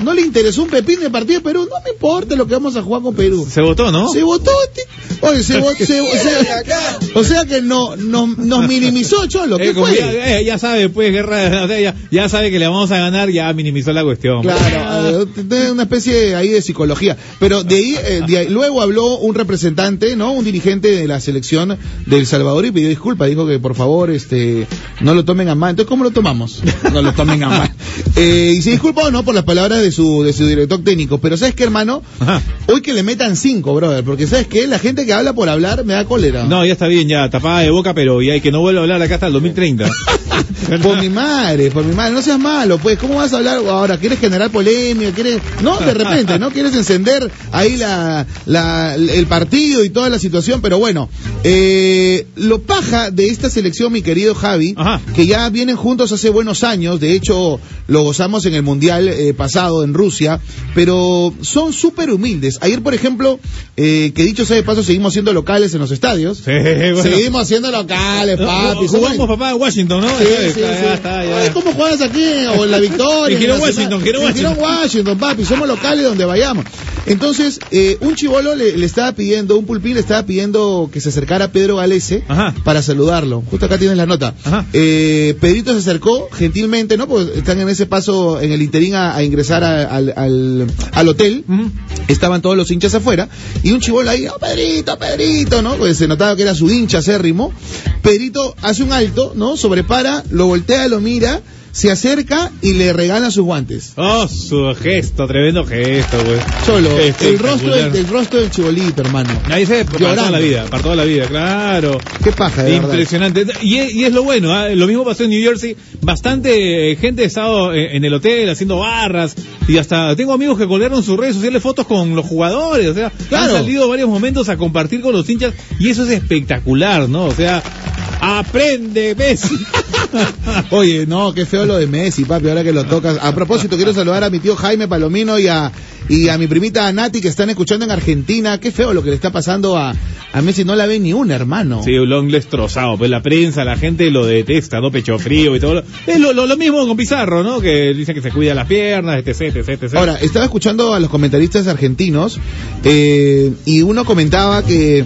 no le interesó un pepín de partido de Perú. No me importa lo que vamos a jugar con Perú. Se votó, ¿no? Se votó, oye, se votó, se, o sea, o sea que no, no- nos minimizó Cholo, ¿qué Eh, fue? ya, eh, ya sabe, pues, guerra, o sea, ya, ya sabe que le vamos a ganar, ya minimizó la cuestión. Claro, tiene una especie ahí de psicología. Pero de ahí, eh, de ahí- luego habló un representante, ¿no? Un dirigente de la selección de El Salvador y pidió disculpas. Dijo que por favor, este, no lo tomen a mal. Entonces, ¿cómo lo tomamos? No lo tomen a mal. Eh, y se disculpó, ¿no? Por las palabras de su, de su director técnico. Pero ¿sabes qué, hermano? Ajá. Hoy que le metan cinco, brother. Porque ¿sabes qué? La gente que habla por hablar me da cólera. No, ya está bien, ya, tapada de boca, pero ya, y que no vuelva a hablar acá hasta el 2030. Por mi madre, por mi madre, no seas malo, pues, ¿cómo vas a hablar ahora? ¿Quieres generar polémica? ¿Quieres, no, de repente, ¿no? ¿Quieres encender ahí la, la, el partido y toda la situación? Pero bueno, eh, lo paja de esta selección, mi querido Javi, Ajá. que ya vienen juntos hace buenos años, de hecho, lo gozamos en el Mundial eh, pasado en Rusia, pero son súper humildes. Ayer, por ejemplo, eh, que dicho sea de paso, seguimos siendo locales en los estadios. Sí, bueno. Seguimos siendo locales, papi. no, jugamos papá en Washington, ¿no? Sí, sí, está, sí. ya está, ya. Oye, ¿cómo juegas aquí? O en la Victoria. Nacional. Washington, Girón, En Girón, Washington, papi. Somos locales donde vayamos. Entonces, eh, un chivolo le, le estaba pidiendo, un pulpín le estaba pidiendo que se acercara a Pedro Galese Ajá. para saludarlo. Justo acá tienes la nota. Ajá. Eh, Pedrito se acercó gentilmente, ¿no? Pues están en ese paso, en el interín a, a ingresar a- al, al, al hotel. Estaban todos los hinchas afuera y un chivolo ahí, oh, Pedrito, Pedrito, ¿no? Pues se notaba que era su hincha acérrimo. Pedrito hace un alto, ¿no? Sobrepara, lo voltea, lo mira, se acerca y le regala sus guantes. Oh, su gesto, tremendo gesto, güey. Solo, el Espectacular. rostro del, el rostro del chibolito, hermano. Ahí se para toda la vida, para toda la vida, claro. Qué paja, de verdad. Impresionante. Y es, y es lo bueno, ¿ah? lo mismo pasó en New Jersey. Bastante eh, gente ha estado eh, en el hotel haciendo barras. Y hasta tengo amigos que colgaron sus redes sociales fotos con los jugadores. O sea, Claro. han salido varios momentos a compartir con los hinchas. Y eso es espectacular, ¿no? O sea, aprende, Messi. Oye, no, qué feo lo de Messi, papi, ahora que lo tocas. A propósito, quiero saludar a mi tío Jaime Palomino y a, y a mi primita Nati que están escuchando en Argentina. Qué feo lo que le está pasando a, a Messi, no la ve ni una, hermano. Sí, un long destrozado. Pues la prensa, la gente lo detesta, ¿no? Pecho frío y todo. lo- Es lo, lo, lo mismo con Pizarro, ¿no? Que dicen que se cuida las piernas, etc, etc, etc. Ahora, estaba escuchando a los comentaristas argentinos eh, y uno comentaba que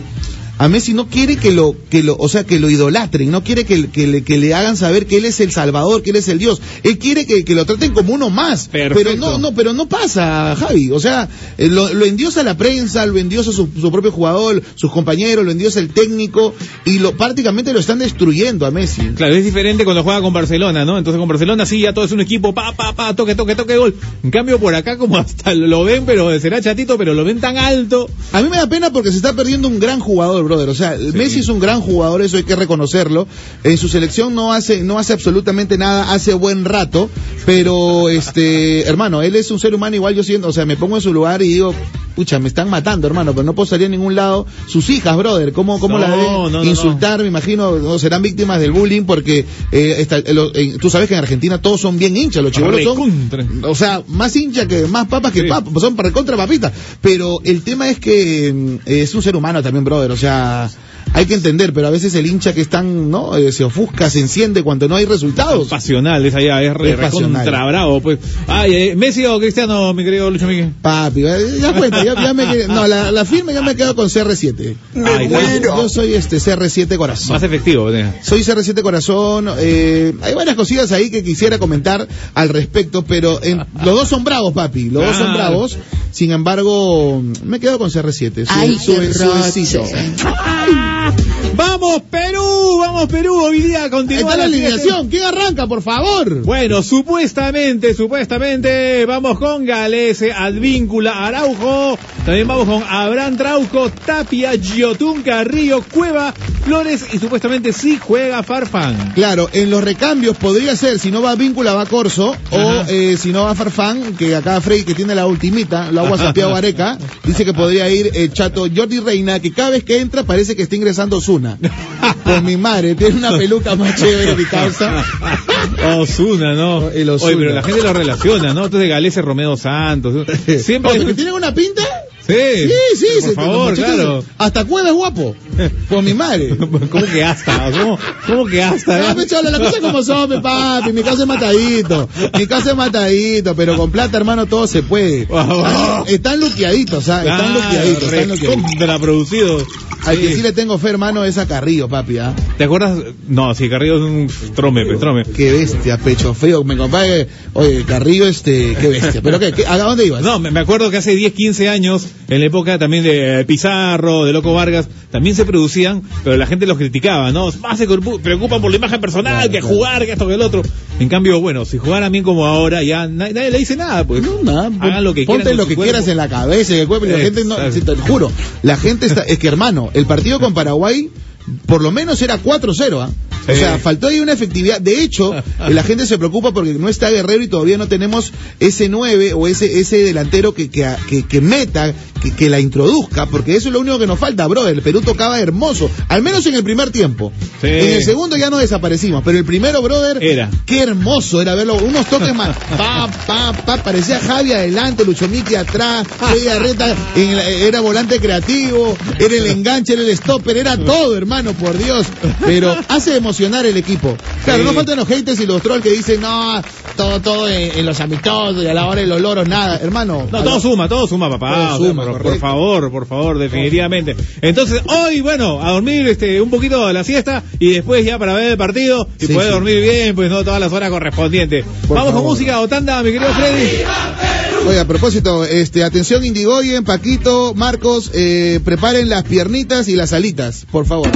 a Messi no quiere que lo, que lo, o sea, que lo idolatren, no quiere que, que le, que le hagan saber que él es el Salvador, que él es el Dios. Él quiere que, que lo traten como uno más. Perfecto. Pero no, no, pero no pasa, Javi. O sea, eh, lo, lo endiosa la prensa, lo endiosa su, su propio jugador, sus compañeros, lo endiosa el técnico y lo prácticamente lo están destruyendo a Messi. Claro, es diferente cuando juega con Barcelona, ¿no? Entonces con Barcelona sí, ya todo es un equipo, pa, pa, pa, toque, toque, toque, gol. En cambio por acá como hasta lo ven, pero será chatito, pero lo ven tan alto. A mí me da pena porque se está perdiendo un gran jugador, brother. O sea, Messi es un gran jugador, eso hay que reconocerlo. En su selección no hace, no hace absolutamente nada, hace buen rato, pero este, hermano, él es un ser humano igual yo siento, o sea, me pongo en su lugar y digo, pucha, me están matando, hermano, pero no puedo salir a ningún lado. Sus hijas, brother, ¿cómo, cómo No, la deben no, no, insultar? Me imagino, no, serán víctimas del bullying porque eh, está- eh, lo- eh, tú sabes que en Argentina todos son bien hinchas, los chibolos son Recontra. o sea, más hincha que más papas que Sí. papas, son para contra papitas. Pero el tema es que mm, es un ser humano también, brother. O sea, que hay que entender, pero a veces el hincha que es tan, ¿no? Eh, se ofusca, se enciende cuando no hay resultados. Pasional, es allá, es, re, Es recontra bravo, pues. Ay, eh, Messi o Cristiano, mi querido Lucho Miguel. Papi, eh, ya cuenta, ya, ya me quedé- no, la, la firme ya me quedo con CR7. Ay, Yo- bueno. Yo soy este CR7 corazón. Más efectivo, eh. Soy CR7 Corazón. eh, hay varias cosillas ahí que quisiera comentar al respecto, pero en- los dos son bravos, papi. Los dos son bravos. Sin embargo, me quedo con CR7. Sube- Ay, suavecito. roche. Vamos Perú, vamos Perú, hoy día continúa la alineación. ¿Quién arranca, por favor? Bueno, supuestamente, supuestamente, vamos con Galese, Advíncula, Araujo, también vamos con Abraham Trauco, Tapia, Giotún, Carrillo, Cueva, Flores y supuestamente sí juega Farfán. Claro, en los recambios podría ser, si no va Víncula, va Corso, o eh, si no va Farfán, que acá Frey, que tiene la ultimita, lo agua Santiago Areca, dice que podría ir el chato Jordi Reina, que cada vez que entra parece que está ingresando Zuna. Por mi madre, tiene una peluca más chévere mi causa. Osuna, ¿no? El Ozuna. Oye, pero la gente lo relaciona, ¿no? Entonces Galese Romeo Santos. Siempre. Oye, ¿que tienen una pinta? Sí, Sí, sí, por se- favor, claro. Hasta Cueva es guapo. Por mi madre. ¿Cómo que hasta? ¿Cómo, cómo que hasta? No, me cholo, la cosa como son, mi papi. Mi casa es matadito. Mi casa es matadito, pero con plata, hermano, todo se puede. Están, están luqueaditos, ¿ah? Están luqueaditos, están luqueaditos. Al que sí le tengo fe, hermano, es a Carrillo, papi, ¿ah? ¿Te acuerdas? No, sí, Carrillo es un trome, trome. Qué bestia, pecho frío. Me compadre, oye, Carrillo, este, qué bestia. ¿Pero qué? qué ¿A dónde ibas? No, me me acuerdo que hace 10, 15 años, en la época también de Pizarro, de Loco Vargas, también se producían, pero la gente los criticaba, ¿no? Más se preocu- preocupan por la imagen personal, que jugar, que esto, que el otro. En cambio, bueno, si jugaran bien como ahora, ya na- nadie le dice nada, pues. No, nada, Hagan lo que ponte quieran lo que quieras en la cabeza, en el cuerpo, y la gente no, te juro, la gente está, es que hermano, el partido con Paraguay, por lo menos era 4-0, ¿ah? O sea, faltó ahí una efectividad. De hecho, la gente se preocupa porque no está Guerrero y todavía no tenemos ese 9 o ese, ese delantero que, que, que, que meta, que, que la introduzca, porque eso es lo único que nos falta, bro. El Perú tocaba hermoso, al menos en el primer tiempo. Sí. En el segundo ya no desaparecimos, pero el primero, brother, Era. Qué hermoso era verlo, unos toques más. Pa, pa, pa, parecía Javi adelante, Lucho Miki atrás, Arreta en la- era volante creativo, era el enganche, era el stopper, era todo, hermano, por Dios. Pero hace emocionar el equipo. Claro, Sí. no faltan los haters y los trolls que dicen, no, todo, todo en, en los amistosos y a la hora de los loros, nada. Hermano. No, todo suma, todo suma, papá. Todo suma, por, favor, por favor, definitivamente. Entonces, hoy, bueno, a dormir este un poquito a la siesta y después ya para ver el partido y Sí, poder sí. dormir bien, pues no todas las horas correspondientes. Por Vamos con música o tanda, mi querido Freddy. Oye, a propósito, este, atención Indigoyen, Paquito, Marcos, eh, preparen las piernitas y las alitas, por favor.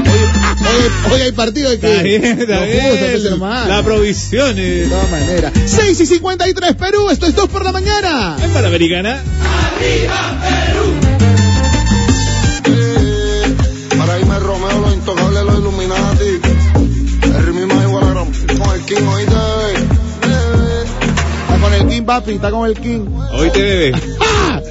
Hoy, hay partido de que Está bien, está bien. La provisión De es todas maneras. 6 y 53 Perú, esto es 2 por la mañana. en Panamericana. Para irme Romeo, los intocables, los Illuminati. El ritmo más igual a gran- con el King, oíste, papi, está con el King. Hoy te bebe. ¡Ah!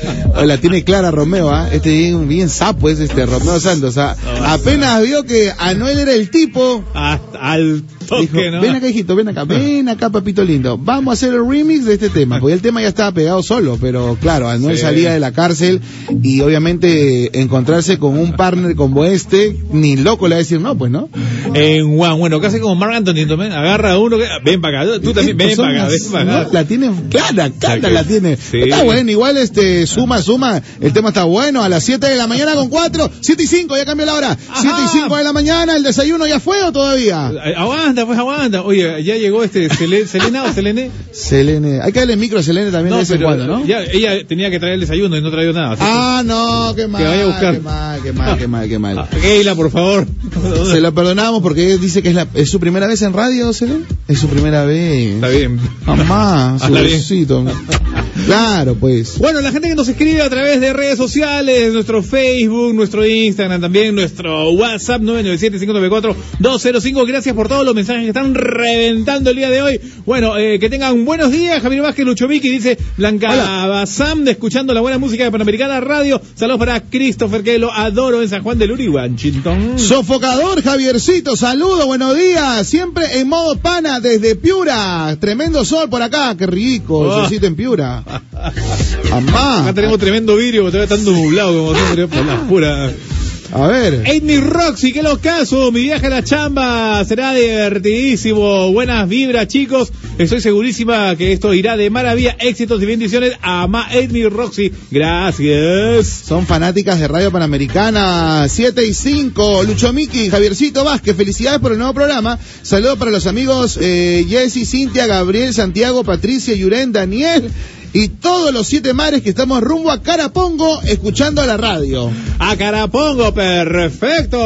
La tiene clara Romeo, ¿ah? Este bien, bien sapo es este Romeo Santos, ¿ah? Apenas vio que Anuel era el tipo. Hasta al toque, Dijo, ¿no? ven acá, hijito, ven acá, ven acá, papito lindo. Vamos a hacer el remix de este tema, porque el tema ya estaba pegado solo, pero claro, Anuel Sí. salía de la cárcel y obviamente encontrarse con un partner como este, ni loco le va a decir no, pues, ¿no? En Juan, bueno, casi como Mark Anthony también. Agarra a uno que. Ven para acá. Tú también, ven para acá, ven las- para ¿no? acá. La tiene clara, clara la tiene. sí. Está bueno, igual este, suma, suma, el tema está bueno, a las 7 de la mañana con 4, 7 y 5, ya cambió la hora, 7 y 5 de la mañana, el desayuno ya fue o todavía? Eh, Aguanta, pues aguanta. Oye, ya llegó este Sele- Selena o Selene. Selene, hay que darle micro a Selene también de vez en cuando, ¿no? ya, ella tenía que traer el desayuno y no trajo nada. que- Ah, no, qué mal, vaya a buscar. qué mal, qué mal, qué mal, qué mal. Ah, Keila, por favor. Se lo perdonamos porque ella dice que es, la, es su primera vez en radio, Selene. Es su primera vez. Está bien. Mamá, su besito. Claro, pues. Bueno, la gente que nos escribe a través de redes sociales, nuestro Facebook, nuestro Instagram también, nuestro WhatsApp 997-594-205. Gracias por todos los mensajes que están reventando el día de hoy. Bueno, eh, que tengan buenos días. Javier Vázquez, Lucho Vicky, dice Blanca Hola. Bazam, de escuchando la buena música de Panamericana Radio. Saludos para Christopher, que lo adoro en San Juan del Uri, Washington. Sofocador Javiercito, saludo, buenos días. Siempre en modo pana desde Piura. Tremendo sol por acá, qué rico, Oh. solcito en Piura. Acá Amá. tenemos tremendo vidrio, porque está nublado como siempre por la pura. A ver. Amy Roxy, qué los casos, mi viaje a la chamba será divertidísimo, buenas vibras chicos, estoy segurísima que esto irá de maravilla, éxitos y bendiciones a Ma Amy Roxy, gracias. Son fanáticas de Radio Panamericana 7 y 5. Lucho Miki, Javiercito Vázquez, felicidades por el nuevo programa. Saludos para los amigos eh, Jessy, Cintia, Gabriel, Santiago, Patricia, Yuren, Daniel y todos los siete mares que estamos rumbo a Carapongo escuchando a la radio. A Carapongo, perfecto.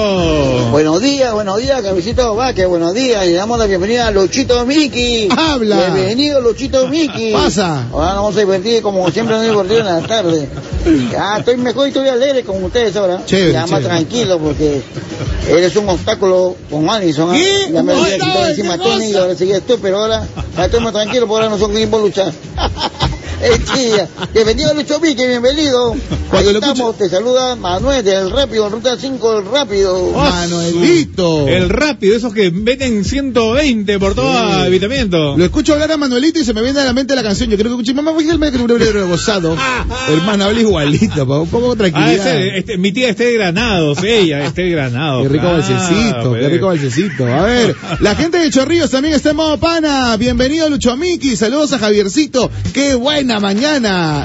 Buenos días, buenos días, Cabecito Vázquez, buenos días. Y damos la bienvenida a Luchito Miki. Habla. Bienvenido, Luchito Miki. Pasa. Ahora nos vamos a divertir como siempre nos divertimos en la tarde. Ya estoy mejor y estoy alegre con ustedes ahora. Chévere, ya más chévere. tranquilo porque eres un obstáculo con Alison. ¿ah? ¿Qué? Ya me ¿Cómo había quitado encima ¿Qué Tony y ahora seguías tú, pero ahora ya estoy más tranquilo porque ahora no son equipo luchar. Este, bienvenido Lucho Vique, bienvenido. Cuando Ahí lo estamos, te saluda Manuel del Rápido, Ruta 5 del Rápido. Manuelito. El rápido, esos que meten 120 por todo Sí. evitamiento. Lo escucho hablar a Manuelito y se me viene a la mente la canción. Yo creo que escuché mamá fue el me gozado. Hermano, habla igualito, pa, un poco de Ah, tranquilidad. ese, este, mi tía Esté Granados, ella, Esté Granados. Qué rico Ah, balsecito, qué rico balsecito. A ver, la gente de Chorrillos también está en modo pana. Bienvenido Lucho Miki, saludos a Javiercito. Qué buena mañana.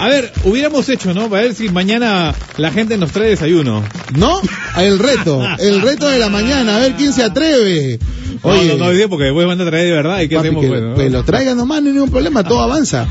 A ver, hubiéramos hecho, ¿no? Para ver si mañana la gente nos trae desayuno. ¿No? El reto, el reto de la mañana, a ver quién se atreve. No, Oye, no, no, dice porque después van a traer de verdad y qué hacemos, que bueno, pues, lo traigan nomás, no hay ningún problema, todo avanza.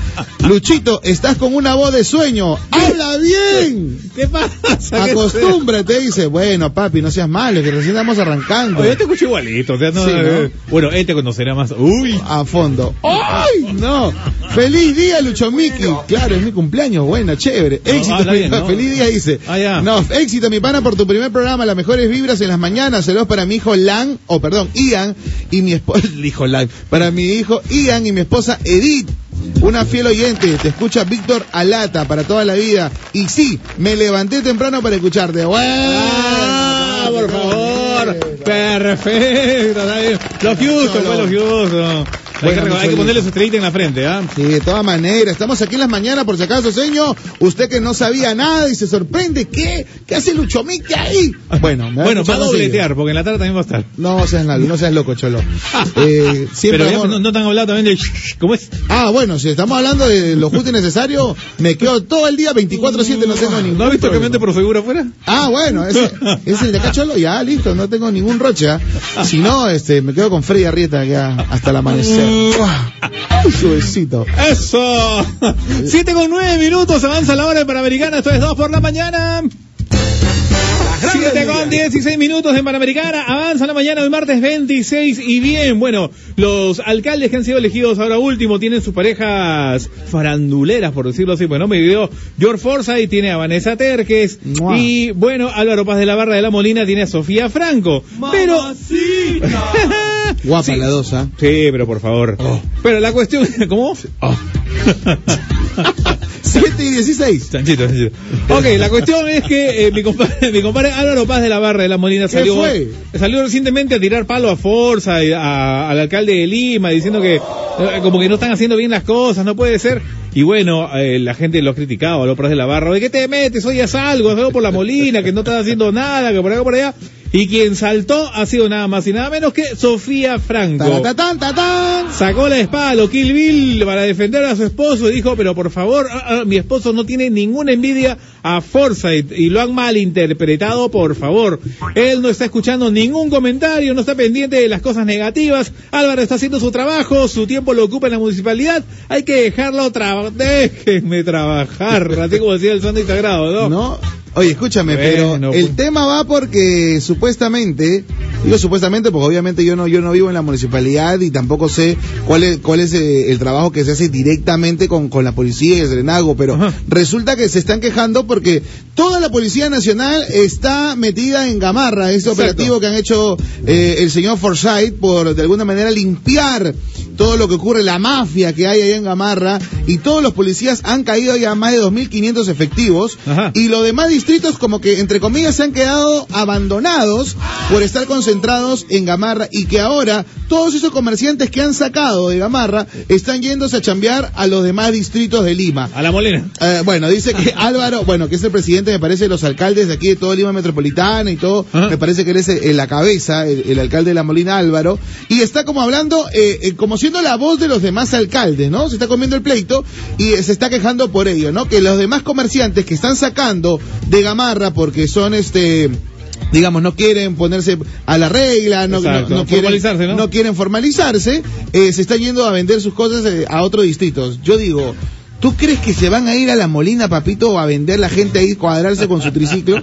Luchito, estás con una voz de sueño. ¡Habla bien! ¿Qué pasa? ¿Qué Acostúmbrate, dice. Bueno, papi, no seas malo, que recién estamos arrancando. Oye, yo te escucho igualito, o sea, no, Sí, ¿no? eh, bueno, él te conocerá más. Uy, a fondo. ¡Ay! No. Feliz día, Lucho Miki. Claro, es mi cumpleaños. Bueno, chévere. No, Éxito. habla mi- bien, ¿no? Feliz día, dice. Ah. No, éxito, mi pana, por tu primer programa. Las mejores vibras en las mañanas. Saludos para mi hijo Lan, o perdón, Ian, y mi esposa, Lan. Para mi hijo Ian y mi esposa Edith. Una fiel oyente, te escucha Víctor Alata para toda la vida. Y sí, me levanté temprano para escucharte. Ah, por favor. Perfecto. Los Houston, pues los Houston. Hay, que, hay que ponerle su estrellita en la frente, ¿ah? Sí, de todas maneras, estamos aquí en las mañanas, por si acaso, señor, usted que no sabía nada y se sorprende, ¿qué? ¿Qué hace Lucho Miki ahí? Bueno, me Bueno, va a dobletear, porque en la tarde también va a estar. No seas no seas loco, cholo. Eh, siempre Pero ya no, no te han hablado también de... ¿Cómo es? Ah, bueno, si estamos hablando de lo justo y necesario, me quedo todo el día 24-7, no tengo ningún ¿No has visto que problema. mente por seguro afuera? Ah, bueno, ese, es el de acá, cholo, ya, listo, no tengo ningún roche. ¿ah? Si no, este, me quedo con Freddy Arrieta hasta el amanecer. Ay, su besito. ¡Eso! Siete con nueve minutos, avanza la hora de Panamericana, esto es dos por la mañana. Siete con 16 minutos en Panamericana, avanza la mañana del martes 26 y bien, bueno, los alcaldes que han sido elegidos ahora último tienen sus parejas faranduleras, por decirlo así, bueno, me dio George Forsyth, tiene a Vanessa Terques Mua. y bueno, Álvaro Paz de la Barra de la Molina tiene a Sofía Franco, pero... Guapa Sí. la dos, ¿ah? Sí, pero por favor. Oh. Pero la cuestión, ¿cómo? 7 y 16. Chanchito, chanchito. Ok, la cuestión es que eh, mi, compadre, mi compadre Álvaro Paz de la Barra de la Molina ¿Qué salió, fue? salió recientemente a tirar palo a Forza, y a- al alcalde de Lima, diciendo que eh, como que no están haciendo bien las cosas, no puede ser. Y bueno, eh, la gente lo ha criticado, a los Paz de la Barra, ¿de qué te metes? Hoy es algo, algo por la Molina, que no estás haciendo nada, que por acá por allá. Y quien saltó ha sido nada más y nada menos que Sofía Franco. Tatán. Sacó la espada, lo Kill Bill para defender a su esposo y dijo, pero por favor, ah, ah, mi esposo no tiene ninguna envidia a Forsyth y lo han malinterpretado, por favor. Él no está escuchando ningún comentario, no está pendiente de las cosas negativas. Álvaro está haciendo su trabajo, su tiempo lo ocupa en la municipalidad. Hay que dejarlo trabajar. Déjenme trabajar, así como decía el santo sagrado, ¿no? No. Oye, escúchame, Bueno, pero pues. el tema va porque supuestamente, digo supuestamente porque obviamente yo no yo no vivo en la municipalidad y tampoco sé cuál es cuál es eh, el trabajo que se hace directamente con, con la policía y el Serenago, pero Ajá. resulta que se están quejando porque toda la Policía Nacional está metida en Gamarra, ese Exacto. operativo que han hecho eh, el señor Forsyth por de alguna manera limpiar todo lo que ocurre, la mafia que hay ahí en Gamarra y todos los policías han caído ya más de 2.500 efectivos Ajá. y los demás distritos como que entre comillas se han quedado abandonados por estar concentrados en Gamarra y que ahora todos esos comerciantes que han sacado de Gamarra están yéndose a chambear a los demás distritos de Lima. A la molina. Eh, bueno, dice que Álvaro, bueno, que es el presidente, me parece, de los alcaldes de aquí de todo Lima Metropolitana y todo, Ajá. me parece que él es eh, la cabeza, el, el alcalde de la Molina Álvaro, y está como hablando, eh, eh, como siendo la voz de los demás alcaldes, ¿no? Se está comiendo el pleito y se está quejando por ello, ¿no? Que los demás comerciantes que están sacando de Gamarra porque son este digamos, no quieren ponerse a la regla, no, no- Exacto, no quieren, formalizarse, ¿no? quieren formalizarse, eh, se están yendo a vender sus cosas eh, a otros distritos. Yo digo, ¿Tú crees que se van a ir a la Molina, papito, a vender la gente ahí, cuadrarse con su triciclo?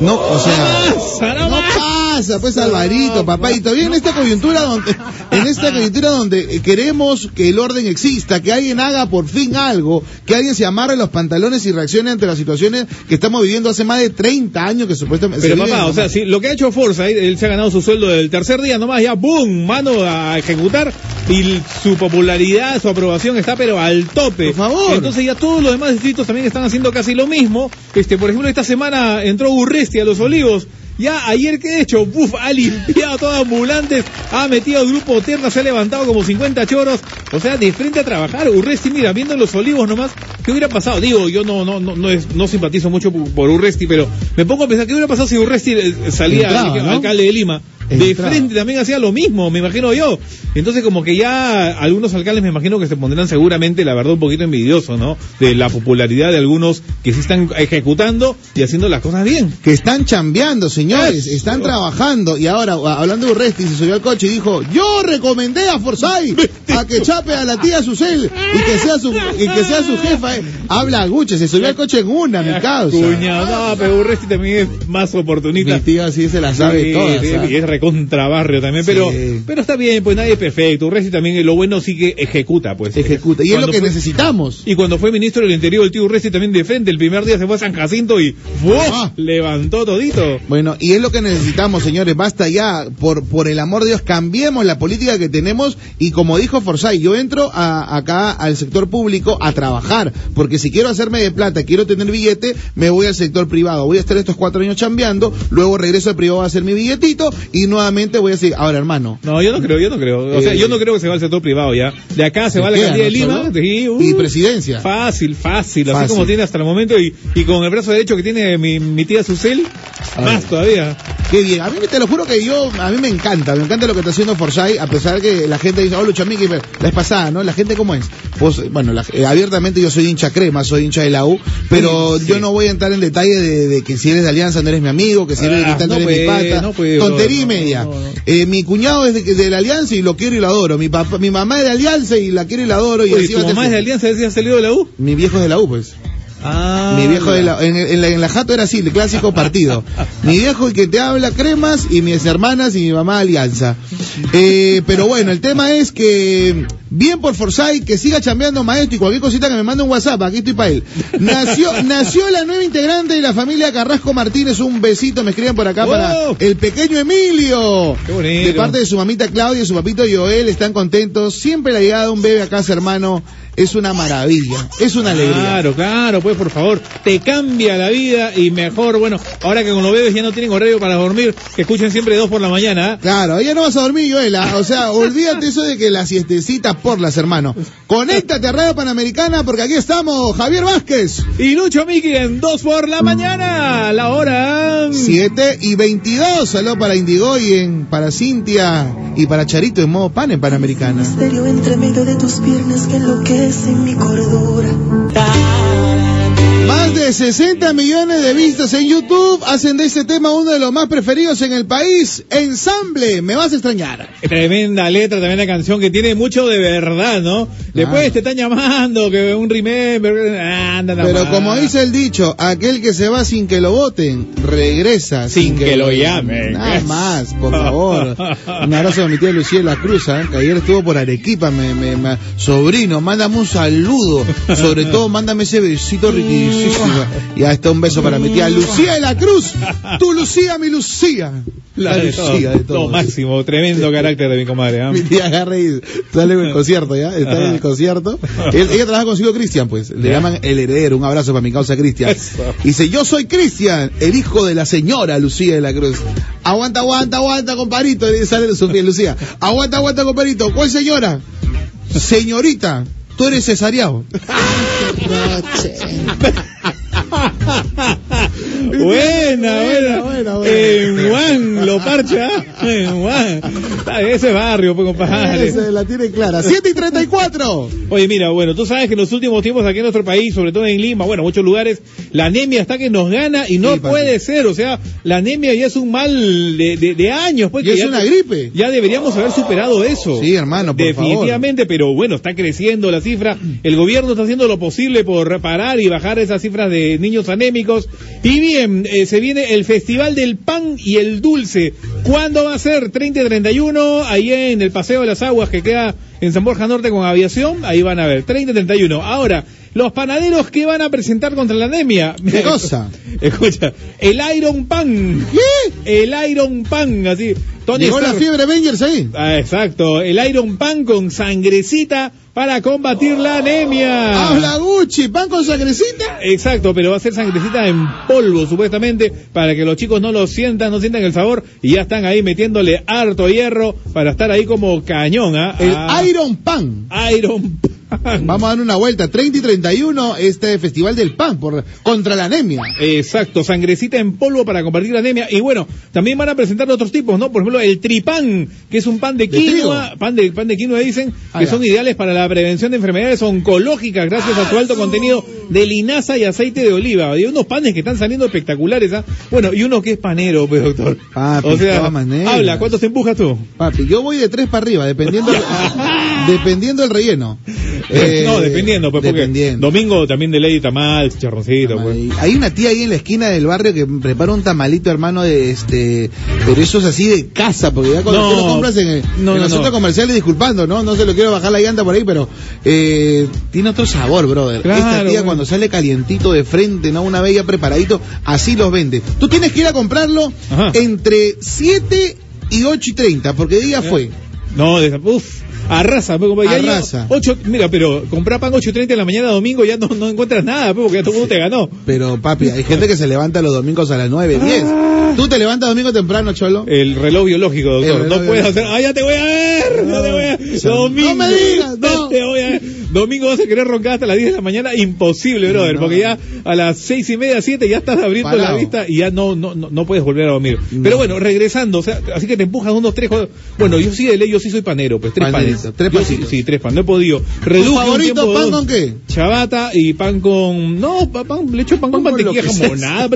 No, o sea, no pasa, pues Alvarito, papá. Y todavía en esta coyuntura donde, en esta coyuntura donde eh, queremos que el orden exista, que alguien haga por fin algo, que alguien se amarre los pantalones y reaccione ante las situaciones que estamos viviendo hace más de 30 años que supuestamente Pero se viven, o sea, si lo que ha hecho Forza, él se ha ganado su sueldo del tercer día nomás, ya ¡boom! Mano a ejecutar y su popularidad, su aprobación está pero al tope. Por favor. Entonces ya todos los demás distritos también están haciendo casi lo mismo. Este, por ejemplo, esta semana entró Urresti a Los Olivos. Ya ayer que he hecho, buf, ha limpiado todos ambulantes, ha metido grupo terna, se ha levantado como 50 choros, o sea, de frente a trabajar. Urresti, mira, viendo los olivos nomás, ¿qué hubiera pasado? Digo, yo no, no, no, no, es- no simpatizo mucho por, por Urresti, pero me pongo a pensar, ¿qué hubiera pasado si Urresti eh, salía Entraba, dije, ¿no? alcalde de Lima? De frente también hacía lo mismo, me imagino yo. Entonces como que ya algunos alcaldes me imagino que se pondrán seguramente, la verdad, un poquito envidiosos, ¿no? De la popularidad de algunos que sí están ejecutando y haciendo las cosas bien. que están chambeando, señores, están trabajando. Y ahora, hablando de Urresti, se subió al coche y dijo, yo recomendé a Forsyth a que chape a la tía Susel y que sea su, y que sea su jefa. eh". Habla Guche, se subió al coche en una, mi causa. Cuña, no, pero Urresti también es más oportunista. Mi tía sí se la sabe Sí, todas. sí, recontrabarrio también, pero, Sí. pero está bien, pues nadie es perfecto. Urresti también, eh, lo bueno sí que ejecuta, pues. Ejecuta. Y es lo que fue- necesitamos. Y cuando fue ministro del Interior, el tío Urresti también de frente, el primer día se fue a San Jacinto y ¡buah! Ah. levantó todito. Bueno, y es lo que necesitamos, señores. Basta ya, por, por el amor de Dios, cambiemos la política que tenemos. Y como dijo Forsyth, yo entro a- acá al sector público a trabajar. Porque si quiero hacerme de plata, quiero tener billete, me voy al sector privado. Voy a estar estos cuatro años chambeando, luego regreso al privado a hacer mi billetito y nuevamente voy a decir, ahora hermano. No, yo no creo, yo no creo. O sea, Eh, yo no creo que se va al sector privado ya. De acá se va a la alcaldía de. Lima. Uh, Y presidencia. Fácil, fácil, así como tiene hasta el momento y, y con el brazo derecho que tiene mi, mi tía Susel, más todavía. Qué bien. A mí te lo juro que yo, a mí me encanta, me encanta lo que está haciendo Forsyth, a pesar que la gente dice, oh, Lucha Miki, la vez pasada, ¿no? La gente cómo es. Pues, bueno, la- eh, abiertamente yo soy hincha crema, soy hincha de la U, pero Sí, yo no voy a entrar en detalle de, de que si eres de Alianza no eres mi amigo, que si eres de Ah, no, no eres mi pata. no no, media. no, no. Eh, mi cuñado es de, de la Alianza y lo quiero y lo adoro. Mi papá, mi mamá es de Alianza y la quiero y la adoro. Y Oye, así ¿tu va a ser mamá es de. Alianza decía salido de la U? Mi viejo es de la U, pues. Ah, Mi viejo de la, en, en la, en la jato era así, el clásico partido. Mi viejo el que te habla cremas y mis hermanas y mi mamá alianza. Eh, pero bueno, el tema es que bien por Forsyth, que siga chambeando maestro y cualquier cosita que me mande un WhatsApp, aquí estoy para él. Nació, nació la nueva integrante de la familia Carrasco Martínez, un besito, me escriben por acá para ¡Wow! el pequeño Emilio. Qué bonito. De parte de su mamita Claudia y su papito Joel, están contentos. Siempre la llegada de un bebé a casa, hermano, es una maravilla, es una alegría. Claro, claro, pues por favor, te cambia la vida y mejor, bueno, ahora que con los bebés ya no tienen horario para dormir, que escuchen siempre dos por la mañana. ¿ah? Claro, ya no vas a dormir, Joela. O sea, olvídate eso de que la siestecita por las, hermano. Conéctate a Radio Panamericana porque aquí estamos, Javier Vázquez. Y Lucho Miki en dos por la mañana, la hora. 7 y 22. Saludos para Indigoyen, para Cintia y para Charito en modo pan en Panamericana. Misterio entre medio de tus piernas que enloquecen mi cordura. Más de 60 millones de vistas en YouTube hacen de este tema uno de los más preferidos en el país. Ensamble, me vas a extrañar. Tremenda letra, tremenda canción que tiene mucho de verdad, ¿no? Después te están llamando, que un remember, anda, Pero más. como dice el dicho, aquel que se va sin que lo voten, regresa Sin que lo llamen. Nada más, por favor. Un abrazo a mi tía Lucía de la Cruz, ¿eh? que ayer estuvo por Arequipa, me, me- me- sobrino, mándame un saludo. Sobre todo, mándame ese besito riquísimo. Y ahí está un beso para mi tía Lucía de la Cruz. Tu Lucía, mi Lucía. La de todo, Lucía de lo todos. máximo, tremendo carácter de mi comadre. ¿ah? Mi tía agarra y sale en el concierto, ¿ya? Está en el concierto. Él- ella trabaja consigo Cristian, pues. Le Ya. llaman el heredero. Un abrazo para mi causa Cristian. Y dice, yo soy Cristian, el hijo de la señora Lucía de la Cruz. Aguanta, aguanta, aguanta, comparito. Le sale su Lucía. Aguanta, aguanta, comparito. ¿Cuál señora? Señorita, tú eres cesariado. buena, buena. buena, buena. En Juan, lo parcha. En Juan. Ese barrio, pues, compadre. Esa la tiene clara. 7 y 34. Oye, mira, bueno, tú sabes que en los últimos tiempos aquí en nuestro país, sobre todo en Lima, bueno, muchos lugares, la anemia está que nos gana y no Sí, puede ser. O sea, la anemia ya es un mal de, de- de años. Pues, Y es ya una gripe. Ya deberíamos haber superado eso. Sí, hermano, por Definitivamente, pero bueno, está creciendo la cifra. El gobierno está haciendo lo posible por reparar y bajar esas cifras de niños anémicos. Y bien, eh, se viene el Festival del Pan y el Dulce. ¿Cuándo va a ser? 30 y 31, ahí en el Paseo de las Aguas que queda en San Borja Norte con aviación. Ahí van a ver, 30 y 31. Ahora, los panaderos que van a presentar contra la anemia. ¿Qué cosa? Escucha, el Iron Pan. ¿Qué? El Iron Pan, así. Tony Llegó la fiebre Avengers ahí. Ah, exacto, el Iron Pan con sangrecita para combatir la anemia. Habla Gucci, pan con sangrecita. Exacto, pero va a ser sangrecita en polvo supuestamente para que los chicos no lo sientan, no sientan el sabor y ya están ahí metiéndole harto hierro para estar ahí como cañón, ¿ah? El Ah, Iron Pan. Iron Pan. Vamos a dar una vuelta. 30 y 31, este Festival del Pan por, contra la anemia. Exacto, sangrecita en polvo para combatir la anemia. Y bueno, también van a presentar otros tipos, ¿no? Por ejemplo, el tripán, que es un pan de ¿De quinoa, pan de, pan de quinoa dicen, Ah, que ya. son ideales para la prevención de enfermedades oncológicas gracias a su alto contenido de linaza y aceite de oliva. Y unos panes que están saliendo espectaculares, ¿ah? Bueno, y uno que es panero, pues, doctor. Papi, o sea, habla, ¿cuántos te empujas tú? Papi, yo voy de tres para arriba, dependiendo, dependiendo del relleno. Eh, no, dependiendo, pues, porque dependiendo. domingo también de ley tamal, chicharroncito, pues. Hay- una tía ahí en la esquina del barrio que prepara un tamalito, hermano, de este, pero eso es así de casa, porque ya cuando No, tú lo compras en, el- no, en no, los no. centros comerciales, disculpando, ¿no? No se lo quiero bajar la llanta por ahí, pero eh, tiene otro sabor, brother. Claro, Esta tía bueno. cuando sale calientito de frente, ¿no? Una bella preparadito, así los vende. Tú tienes que ir a comprarlo Ajá. entre 7 y 8 y 30, porque día fue. No, de, uf, arrasa, pues, yo- Arrasa. ocho, mira, pero comprar pan 8.30 en la mañana domingo ya no, no encuentras nada, pues, porque ya todo el mundo te ganó. Pero papi, hay gente que se levanta los domingos a las 9, 10. ¿Tú te levantas domingo temprano, cholo? El reloj biológico, doctor. Reloj no puedes hacer, ah, ya te voy a ver, ya te voy a Domingo. No me digas, no. te voy a ver. Domingo vas a querer roncar hasta las 10 de la mañana, imposible, brother, No. porque ya a las seis y media, siete ya estás abriendo Parado. la vista y ya no, no, no, puedes volver a dormir. Pero bueno, regresando, o sea, así que te empujas unos tres, cuatro- bueno, yo sí de ley, yo sí soy panero, pues tres panes. tres sí, sí, tres panes, no he podido. Reduje un favorito tiempo pan con qué? Chabata y pan con. No, pa- pan, le echo pan con Pan con lo mantequilla jamonada,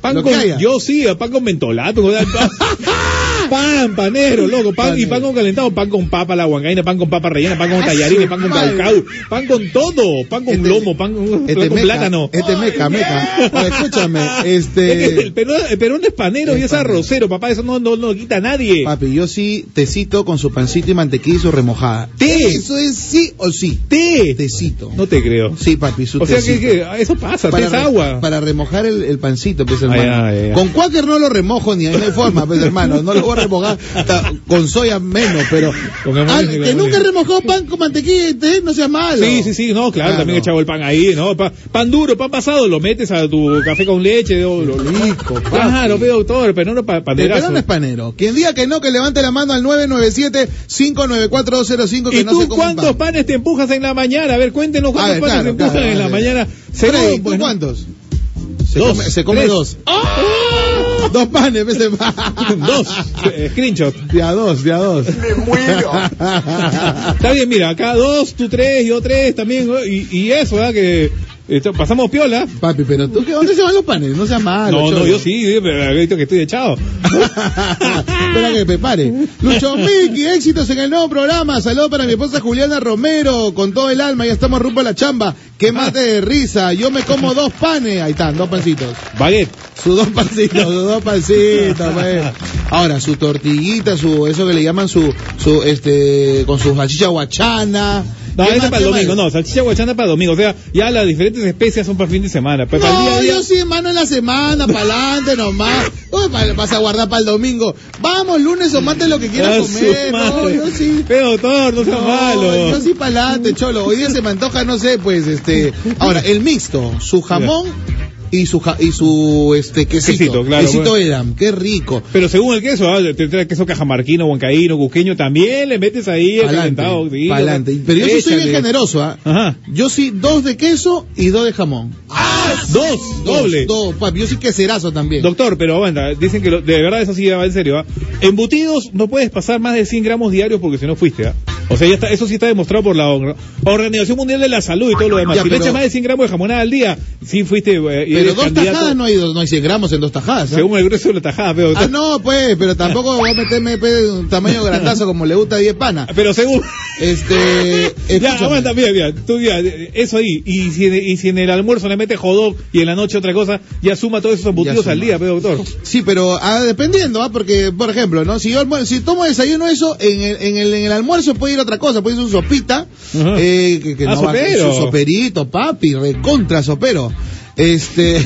pan Lo con. que haya. Yo sí, pan con mentolato. pan, pan, panero, loco. Pan, y pan con calentado, pan con papa, la huancaina, pan con papa rellena, pan con ¡Ah, tallarines, pan con caucau, pan con todo, pan con Este- lomo, pan con, Este pan con meca, plátano. Este meca, meca. Escúchame, Es que este... el Perú, el es panero y Es panero. arrocero, papá, eso no, no, no lo quita a nadie. Papi, yo sí tecito con su pancito y mantequilla y su remojada. Té. Eso es sí o sí. Té. Tecito. No te creo. Sí, papi, su O sea que, que eso pasa, té es agua. para remojar el, el pancito, pues hermano. Con cuáquer no lo remojo ni ahí no hay forma, pues hermano. No lo voy a remojar con soya menos, pero Ah, que nunca remojado pan con mantequilla té, no sea malo. Sí, sí, sí, no, claro, también he echado el pan ahí, ¿no? Pa- pan duro, pan pasado, lo metes a tu café con leche, o lo, Rico, papi. Claro, pero doctor, pero no pa. Perón es panero. Quien diga que no, que levante la mano al 997-594-205 que ¿Y no tú se cuántos pan. panes te empujas en la mañana? A ver, cuéntenos cuántos ver, panes claro, te empujan claro, en la mañana. Freddy, ¿tú pues, ¿no? cuántos? Se Dos, come, se come tres. dos. Dos panes, ves de Dos, eh, screenshot. De a dos, de a dos. Está bien, mira, acá dos, tú tres, yo tres también, y, y eso, ¿verdad? Que esto, pasamos piola. Papi, pero tú, ¿qué, ¿dónde se van los panes? No seas malo. no, no, yo sí, sí, pero visto que estoy echado. Espera que prepare. Lucho Miki, éxitos en el nuevo programa. Saludos para mi esposa Juliana Romero, con todo el alma. Ya estamos rumbo a la chamba. Qué mate de risa. Yo me como dos panes. Ahí están, dos pancitos. Baguette. Sus dos pancitos, sus dos pancitos, pues. Ahora, su tortillita, su, eso que le llaman su, su, este, con su salchicha guachana. No, ¿Qué esa para el domingo, no, salchicha guachana para el domingo, o sea, ya las diferentes especias son para el fin de semana, pero para el día No, día... yo sí, hermano, en la semana, para adelante nomás. ¿Cómo pa- vas a guardar para el domingo? Vamos, lunes o martes lo que quieras Ah, comer. No, yo sí. Pero doctor, no sea No, malo. Yo sí para adelante, cholo. Hoy día se me antoja, no sé, pues, este. Ahora, el mixto, su jamón y su ja- y su este quesito, Quesito, claro, quesito bueno. Edam, qué rico. Pero según el queso, ¿ah? te trae queso cajamarquino, huancaíno, cusqueño, también le metes ahí el calentado. sí, Pa'lante. Pero yo sí soy bien generoso, ¿ah? Ajá. Yo sí, dos de queso y dos de jamón. Dos, doble. Dos, papi. Yo sí queserazo también. Doctor, pero aguanta, dicen que lo- de verdad eso sí va en serio. ¿ah? Embutidos no puedes pasar más de 100 gramos diarios porque si no fuiste. ¿ah? O sea, ya está, eso sí está demostrado por la Or- Organización Mundial de la Salud y todo lo demás. Ya, si le echas más de 100 gramos de jamonada al día, sí fuiste. eh, pero dos candidato, tajadas no hay, no hay 100 gramos en dos tajadas. ¿ah? Según el grueso de la tajada, pero, Ah, no, pues, pero tampoco voy a meterme pues, un tamaño grandazo como le gusta a 10 panas. pero según. Este, Ya, aguanta, mira, mira, tú ya, eso ahí, y si, en- y si en el almuerzo le metes jodog y en la noche otra cosa, ya suma todos esos embutidos al día, pero doctor. Sí, pero ah, dependiendo, ¿ah? porque, por ejemplo, ¿no? Si yo si tomo desayuno eso, en el, en el, en el almuerzo puede ir otra cosa, puede ir un sopita, eh, que, que Ah, no va- sopero. su soperito, papi, recontra sopero. Este, eh,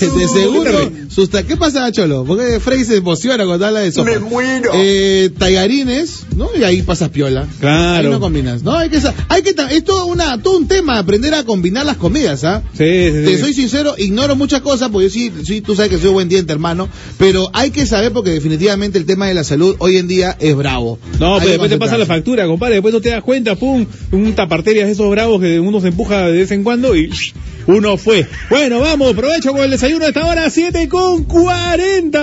de seguro, susta- ¿qué pasa, Cholo? Porque Frey se emociona cuando habla de sopa. Me muero. Eh, tallarines, ¿no? Y ahí pasas piola. Claro. Ahí no combinas, ¿no? Hay que, hay que, es todo una, todo un tema aprender a combinar las comidas, ¿ah? Sí, sí, sí. Te soy sincero, ignoro muchas cosas, porque yo sí, sí, tú sabes que soy buen diente, hermano, pero hay que saber porque definitivamente el tema de la salud hoy en día es bravo. No, Hay pero después te pasa la factura, compadre. Después no te das cuenta, pum, un taparterias de esos bravos que uno se empuja de vez en cuando y uno fue. Bueno, vamos, provecho con el desayuno de esta hora, 7 con 40.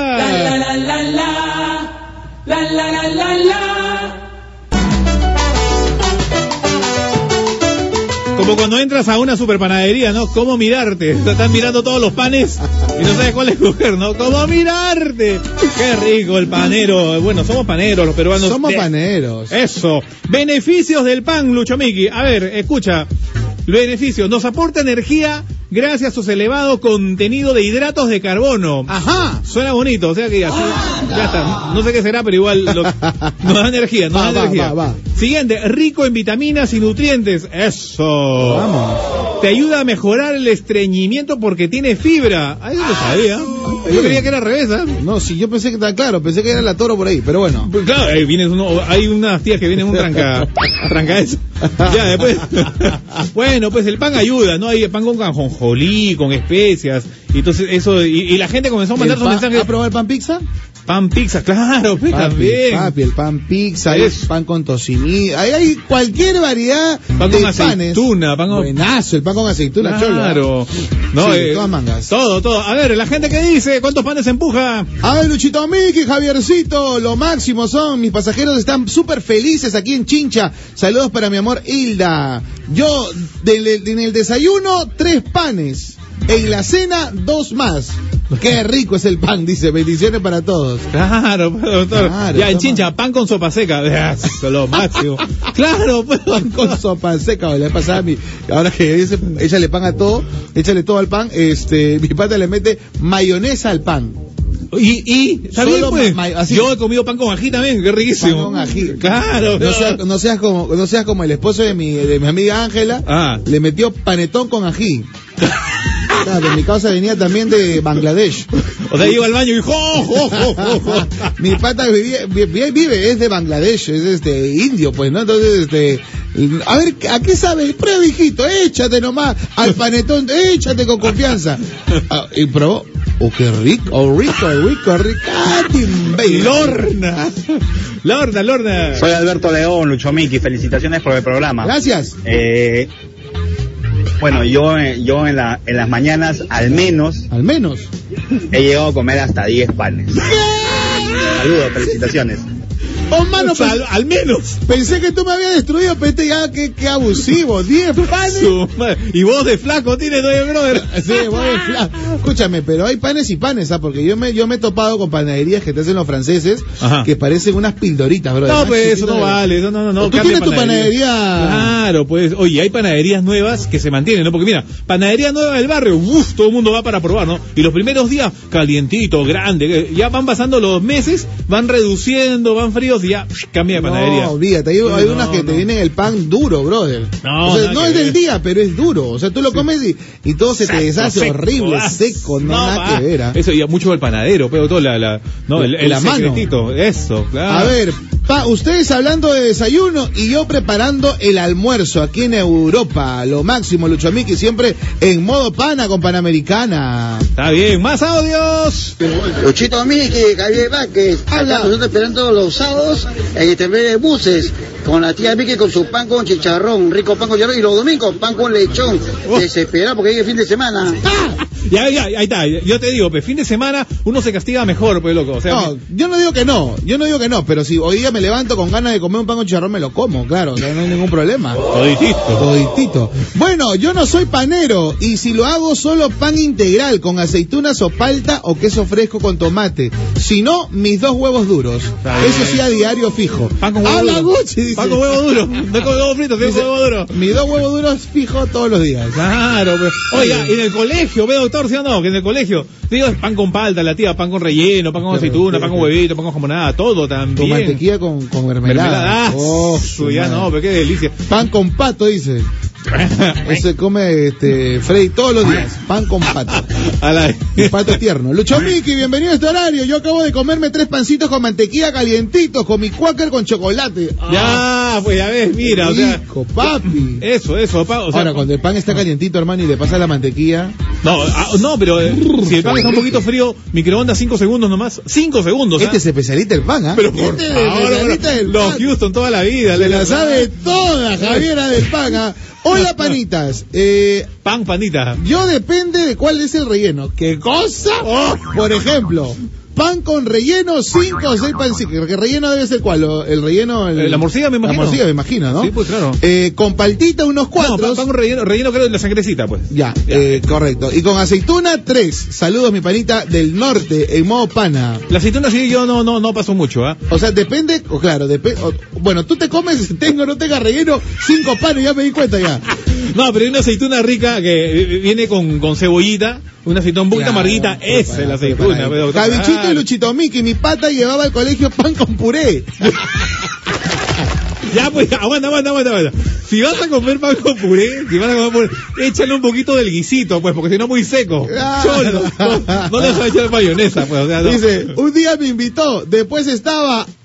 Como cuando entras a una superpanadería, ¿no? ¿Cómo mirarte? Te están mirando todos los panes y no sabes cuál escoger, ¿no? ¿Cómo mirarte? Qué rico el panero. Bueno, somos paneros los peruanos. Somos De- paneros. eso. Beneficios del pan, Lucho Miki. A ver, escucha. Beneficios. Nos aporta energía gracias a su elevado contenido de hidratos de carbono. Ajá. Suena bonito, o sea que así, ya está. No sé qué será, pero igual lo- nos da energía, nos Va, da va, energía. va, va. Siguiente, rico en vitaminas y nutrientes. Eso. Vamos. Te ayuda a mejorar el estreñimiento porque tiene fibra. Ahí no lo sabía. Yo creía que era al revés, ¿ah? No, sí, yo pensé que estaba claro, pensé que era la toro por ahí, pero bueno. Pues claro, ahí viene uno- hay unas tías que vienen un tranca, tranca eso. Ya, después. bueno, pues el pan ayuda, ¿no? Hay pan con ajonjolí, con especias. Y entonces eso, y, y la gente comenzó a mandar ¿El sus mensajes. ¿Ha probado el pan pizza? Pan pizza, claro, pues, Papi, también. papi, el pan pizza, pan con tocini, ahí hay cualquier variedad Pan de con aceituna, pan con- Buenazo, el pan con aceituna, cholo. Claro. No, Sí, eh, todas mangas. Todo, todo. A ver, la gente que dice, ¿cuántos panes empuja? A ver, Luchito Miki, Javiercito, lo máximo son, mis pasajeros están súper felices aquí en Chincha. Saludos para mi amor Hilda. Yo, del- en el desayuno, tres panes. En la cena, dos más. Qué rico es el pan, dice. Bendiciones para todos. Claro, pues, doctor. Claro, ya, en. Chincha, pan con sopa seca. Eso, lo máximo. claro, pues. Con sopa seca, le pasaba a mi. Ahora que dice, échale pan a todo, échale todo al pan. Este, mi pata le mete mayonesa al pan. Y, y, ¿está bien, pues? así. Yo he comido pan con ají también, qué riquísimo. Pan con ají. Claro. No seas, no seas como, no seas como el esposo de mi, de mi amiga Ángela. Ah. Le metió panetón con ají. Claro, mi causa venía también de Bangladesh. O sea, iba al baño y ¡jo, jo, jo, jo! Mi pata vivía- vive, vive, es de Bangladesh, es este indio, pues, ¿no? Entonces, este, a ver, ¿a qué sabe? Prueba, hijito, échate nomás al panetón, échate con confianza. Ah, y probó, oh, qué rico, oh, rico, rico, rico, ah. Lorna. Lorna, Lorna. Soy Alberto León, Lucho Miki, felicitaciones por el programa. Gracias. Eh, bueno, yo, eh, yo en, la, en las mañanas al menos Al menos. he llegado a comer hasta 10 panes. Saludos, felicitaciones. O al, al menos. pensé que tú me habías destruido, pero este ya, qué, qué abusivo, 10 panes. Y vos de flaco tienes todavía, brother. Sí, voy a inflar. Escúchame, pero hay panes y panes, ¿ah? Porque yo me, yo me he topado con panaderías que te hacen los franceses Ajá. que parecen unas pildoritas, bro. No, pues eso no vale, eso no, no, no. ¿Tú tienes tu panadería? Claro, pues, oye, hay panaderías nuevas que se mantienen, ¿no? Porque mira, panadería nueva del barrio, uff, todo el mundo va para probar, ¿no? Y los primeros días, calientito, grande, que ya van pasando los meses, van reduciendo, van fríos psh, cambia de panadería. No, olvídate, hay, hay No, unas que te vienen el pan duro, brother. No, o sea, no es del día, pero es duro. O sea, tú lo comes y, y todo se te deshace seco, horrible, ah, seco, no, nada que ver. ¿ah? Eso, y mucho el panadero, pero todo la, la, no, el, el secretito, eso, claro. A ver, Pa, ustedes hablando de desayuno y yo preparando el almuerzo aquí en Europa. Lo máximo, Lucho Miki, siempre en modo pana con Panamericana. Está bien, más audios. Luchito Miki, Javier Vázquez. Habla. Acá nosotros esperando los sábados en el terminal de buses. Con la tía Miki con su pan con chicharrón, rico pan con chicharrón. Y los domingos, pan con lechón. Oh. Desesperado porque hay el fin de semana. Ya, ya, ahí está. Yo te digo, pues fin de semana uno se castiga mejor, pues loco. O sea, No, yo no digo que no, yo no digo que no, pero si hoy día me levanto con ganas de comer un pan con chicharrón, me lo como, claro, no hay ningún problema. toditito. Toditito. Bueno, yo no soy panero y si lo hago solo pan integral con aceitunas o palta o queso fresco con tomate. Si no, mis dos huevos duros. Eso sí a diario fijo. Pan con huevo Habla. Gucci, Pan con huevo duro. No con huevo frito, sino con huevo duro. Mis dos huevos duros fijo todos los días. Claro, pero, oiga, en el colegio, ve doctor, ¿sí o no? Que en el colegio, digo, pan con palta, la tía, pan con relleno, pan con Qué aceituna, pan con huevito, pan con jamonada, todo Con también. mantequilla con, con mermelada. Mermelada. Oh, ya no, pero qué delicia. Pan con pato, dice. Eso se come este, Freddy todos los días. Pan con pato. Un pato tierno. Lucho Miki, bienvenido a este horario. Yo acabo de comerme tres pancitos con mantequilla calientitos, con mi quaker con chocolate. Ya, pues ya ves, mira, o sea, Rico, papi. eso, eso, pa- o sea, Ahora, cuando el pan está calientito, hermano, y le pasa la mantequilla. no, ah, no, pero eh, si el pan está un poquito frío, microondas 5 segundos nomás, 5 segundos, Este ¿ah? es especialista del pan, ¿ah? Pero por este es favor, especialista del los pan. Houston toda la vida, Se la sabe toda, Javiera del pan, ¿ah? Hola, panitas. Eh, Pan, panita. Yo depende de cuál es el relleno. ¿Qué cosa? Por ejemplo, pan con relleno, cinco o seis pancitos. ¿Qué relleno debe ser cuál? ¿O ¿El relleno? el- Eh, la morcilla, me imagino. La morcilla, me imagino, ¿no? Sí, pues, claro. Eh, con paltita, unos No, cuatro. pan, pan con relleno, relleno creo de la sangrecita, pues. Ya, eh, correcto. Y con aceituna, tres. Saludos, mi panita del norte, en modo pana. La aceituna sí yo no, no, no paso mucho, ¿ah? O sea, depende, o claro, depende. Bueno, tú te comes, tengo o no tenga relleno, cinco panes, ya me di cuenta ya. No, pero hay una aceituna rica que eh, viene con, con cebollita, una aceituna un poquito amarguita, esa es la aceituna. pero- Cabichito y Luchito Miki, mi pata llevaba al colegio pan con puré. Ya, pues, aguanta, aguanta, aguanta, aguanta. Si vas a comer pan con puré, si vas a comer puré, échale un poquito del guisito, pues, porque si no muy seco. Cholo, no, no le vas a echar mayonesa, pues, o sea, no. Dice, un día me invitó, después estaba.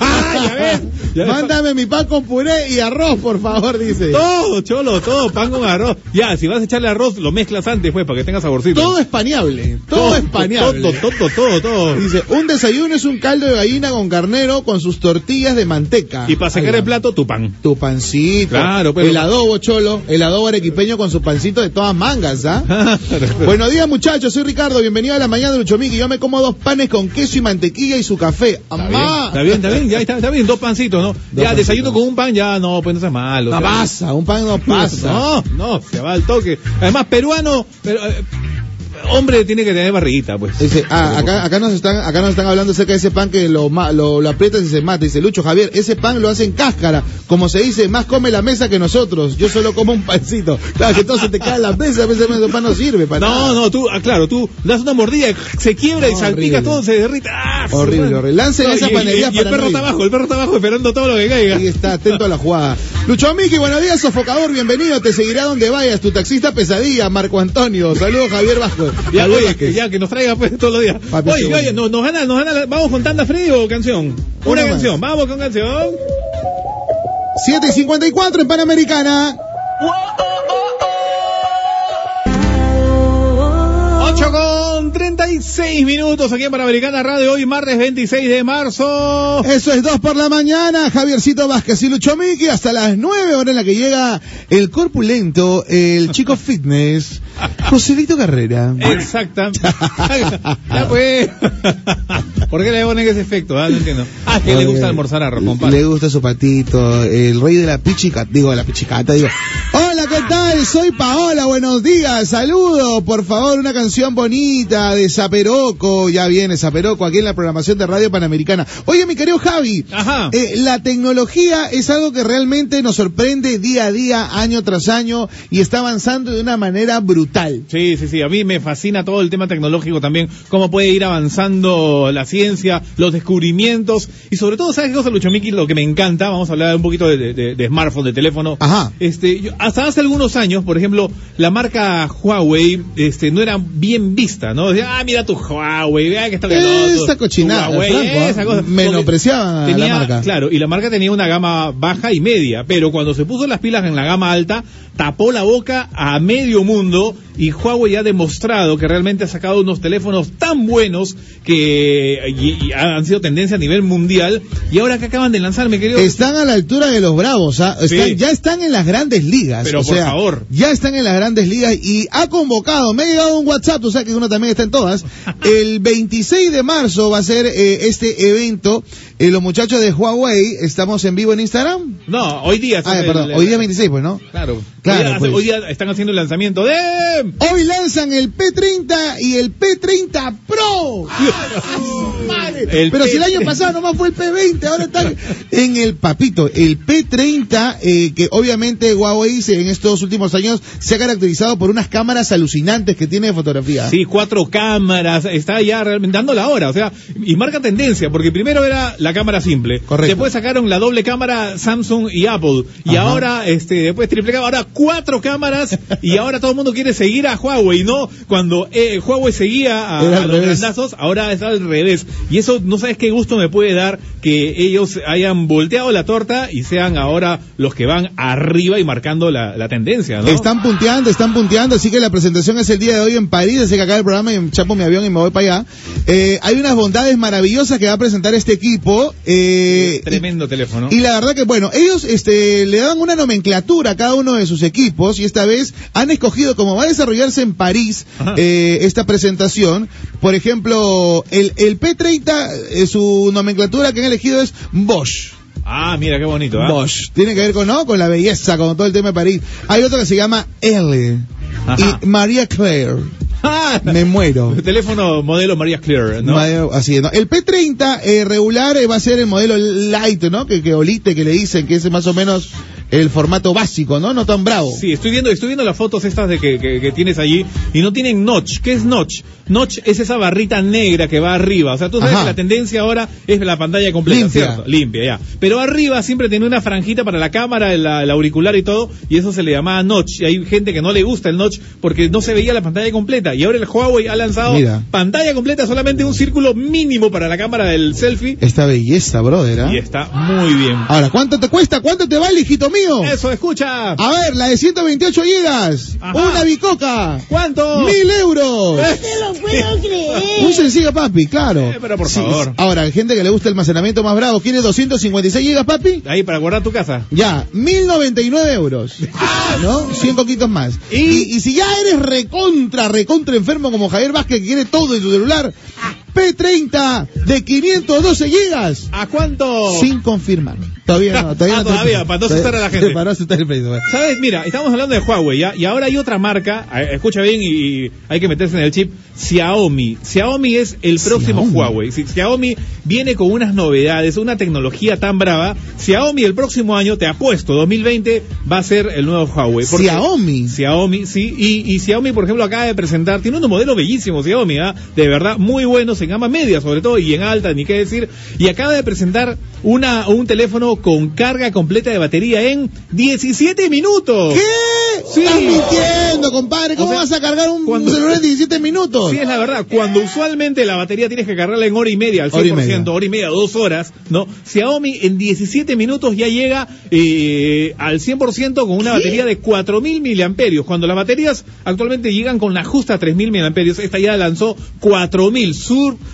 Ah, ves, ya ves. Mándame mi pan con puré y arroz, por favor, dice. Todo, cholo, todo, pan con arroz. Ya, si vas a echarle arroz, lo mezclas antes, pues, para que tenga saborcito. Todo es paneable, todo es paneable. Todo, todo, todo, todo. Dice, un desayuno es un caldo de gallina con carnero con sus tortillas de manteca. Y para sacar Ay, el plato, tu pan. Tu pancito. Claro, pero- El adobo, cholo. El adobo arequipeño con su pancito de todas mangas, ¿ah? Buenos días, muchachos. Soy Ricardo. Bienvenido a la mañana de Luchomiki. Yo me como dos panes con queso y mantequilla y su café. Está bien, ¡Amá! está bien, está bien, ya está, está bien, dos pancitos, ¿no? ya, pancitos. desayuno con un pan, ya no, pues no sea malo. No sea, pasa, un pan no pasa. No, no, se va al toque. Además, peruano, pero, eh, hombre tiene que tener barriguita, pues. Dice, ah, acá, acá nos están, acá nos están hablando acerca de ese pan que lo, lo, lo aprietas y se mata. Dice, Lucho Javier, ese pan lo hacen cáscara. Como se dice, más come la mesa que nosotros. Yo solo como un pancito. Claro, que entonces te cae la mesa, a veces ese pan no sirve para No, nada. no, tú, ah, claro, tú das una mordida, se quiebra y No, salpica horrible. todo, se derrite. ¡Ah, Horrible, horrible. Lancen esa y- y- y, el perro no está abajo, el perro está abajo esperando todo lo que caiga. Ahí está, atento a la jugada. Lucho Miki, buenos días, sofocador, bienvenido. Te seguirá donde vayas. Tu taxista pesadilla, Marco Antonio. Saludos, Javier Vasco. Ya, oye, Vázquez. ya, que nos traiga pues todos los días. Papi, oye, oye, nos, nos gana, nos gana, vamos con tanda Freddy o canción. Una Una más. canción, vamos con canción. 7 y 54 en Panamericana. 8 con 36 minutos aquí en Panamericana Radio, hoy martes 26 de marzo. Eso es 2 por la mañana. Javiercito Vázquez y Lucho Miki hasta las 9 hora en la que llega el corpulento, el chico fitness, Joselito Carrera. Exacta. ya pues. ¿Por qué le ponen ese efecto? Ah, no entiendo. Ah, que le gusta almorzar con pan. Le gusta su patito, el rey de la pichicata, digo, de la pichicata, digo. Hola, ¿qué tal? Soy Paola, buenos días, saludo, por favor, una canción bonita de Zaperoco, ya viene Zaperoco aquí en la programación de Radio Panamericana. Oye, mi querido Javi, Ajá. eh, la tecnología es algo que realmente nos sorprende día a día, año tras año, y está avanzando de una manera brutal. Sí, sí, sí. A mí me fascina todo el tema tecnológico también. Cómo puede ir avanzando la ciencia ciencia, los descubrimientos y sobre todo, ¿sabes qué cosa, Lucho Miki? Lo que me encanta, vamos a hablar un poquito de, de- de smartphone, de teléfono. Ajá. Este, yo- hasta hace algunos años, por ejemplo, la marca Huawei este, no era bien vista, ¿no? Decía, ah, mira tu Huawei, vea que está Esa cochinada, Huawei, Franco, ¿ah? esa cosa. Menospreciaban la marca. Claro, y la marca tenía una gama baja y media, pero cuando se puso las pilas en la gama alta, tapó la boca a medio mundo y Huawei ha demostrado que realmente ha sacado unos teléfonos tan buenos que y- y han sido tendencia a nivel mundial y ahora que acaban de lanzar, mi querido... Están a la altura de los bravos, ¿ah? Están- Sí. ya están en las grandes ligas. Pero o por sea, favor. Ya están en las grandes ligas y ha convocado, me ha llegado un WhatsApp, tú sabes que uno también está en todas. El 26 de marzo va a ser eh, este evento. Eh, los muchachos de Huawei, estamos en vivo en Instagram. No, hoy día... Ah, el- perdón, el- hoy día 26, pues, ¿no? Claro, Claro, hoy, día, pues. hoy día están haciendo el lanzamiento de... Hoy lanzan el P30 y el P30 Pro. El Pero P- si el año pasado nomás fue el P20, ahora están en el papito. El P30, eh, que obviamente Huawei se- en estos últimos años se ha caracterizado por unas cámaras alucinantes que tiene de fotografía. Sí, cuatro cámaras, está ya realmente dando la hora, o sea, y marca tendencia, porque primero era la cámara simple, Correcto. después sacaron la doble cámara Samsung y Apple, y Ajá. ahora, este, después triple cámara, ahora cuatro cámaras, y ahora todo el mundo quiere seguir a Huawei, ¿no? Cuando eh, Huawei seguía a, a los grandazos, ahora es al revés, y eso no sabes qué gusto me puede dar que ellos hayan volteado la torta y sean ahora los que van arriba y marcando la, la tendencia, ¿no? Están punteando, están punteando, así que la presentación es el día de hoy en París, así que acá el programa y chapo mi avión y me voy para allá. Eh, hay unas bondades maravillosas que va a presentar este equipo. eh, y- Tremendo teléfono. Y la verdad que, bueno, ellos este, le dan una nomenclatura a cada uno de sus equipos y esta vez han escogido, como va a desarrollarse en París eh, esta presentación, por ejemplo, el, el P30, eh, su nomenclatura que han elegido es Bosch. Ah, mira qué bonito, ¿ah? Bosch. Tiene que ver con, ¿no? con la belleza, con todo el tema de París. Hay otro que se llama L. Ajá. Y María Claire. Me muero. Teléfono modelo María Clear, ¿no? María- Así es, ¿no? El P30 eh, regular eh, va a ser el modelo light, ¿no? Que, que olite, que le dicen que es más o menos el formato básico, ¿no? No tan bravo. Sí, estoy viendo, estoy viendo las fotos estas de que, que- que tienes allí y no tienen notch. ¿Qué es notch? Notch es esa barrita negra que va arriba. O sea, tú sabes Ajá. que la tendencia ahora es la pantalla completa, Limpia. ¿cierto? Limpia, ya. Pero arriba siempre tiene una franjita para la cámara, el, el auricular y todo, y eso se le llamaba notch. Y hay gente que no le gusta el notch porque no se veía la pantalla completa. Y ahora el Huawei ha lanzado Mira. pantalla completa, solamente un círculo mínimo para la cámara del selfie. Esta belleza, brother, ¿ah? Y está muy bien. Ahora, ¿cuánto te cuesta? ¿Cuánto te vale, hijito mío? Eso, escucha. A ver, la de 128 gigas. Ajá. Una bicoca. ¿Cuánto? Mil euros. te lo puedo creer. Un sencillo, papi, claro. Eh, pero por Sí, favor. Ahora, gente que le gusta el almacenamiento más bravo. ¿Quiere 256 gigas, papi? Ahí para guardar tu casa. Ya, 1099 euros. ¿No? 100 coquitos más. ¿Y? Y, y si ya eres recontra, recontra enfermo como Javier Vázquez que quiere todo en su celular, P30 de 512 gigas. ¿A cuánto? Sin confirmar. Todavía no, todavía Ah, no. te- todavía, para no asustar a la gente. Para no asustar el precio. ¿Sabes? Mira, estamos hablando de Huawei, ¿ya? Y ahora hay otra marca, escucha bien y, y hay que meterse en el chip, Xiaomi. Xiaomi es el próximo Xiaomi. Huawei. Si- Xiaomi viene con unas novedades, una tecnología tan brava. Xiaomi el próximo año, te apuesto, 2020 va a ser el nuevo Huawei. Porque- Xiaomi. Xiaomi, sí, y, y Xiaomi, por ejemplo, acaba de presentar, tiene unos modelos bellísimos, Xiaomi, ¿ah? de verdad muy buenos en gama media, sobre todo, y en alta, ni qué decir, y acaba de presentar una, un teléfono con carga completa de batería en 17 minutos. ¿Qué? Sí. Estás mintiendo, compadre. ¿Cómo O sea, vas a cargar un cuando- celular en 17 minutos? Sí, es la verdad. Cuando usualmente la batería tienes que cargarla en hora y media, al 100%, Hora y media. hora y media, dos horas, ¿no? Xiaomi en 17 minutos ya llega eh, al 100% con una batería de 4.000 miliamperios. Cuando las baterías actualmente llegan con la justa 3.000 miliamperios, esta ya lanzó 4.000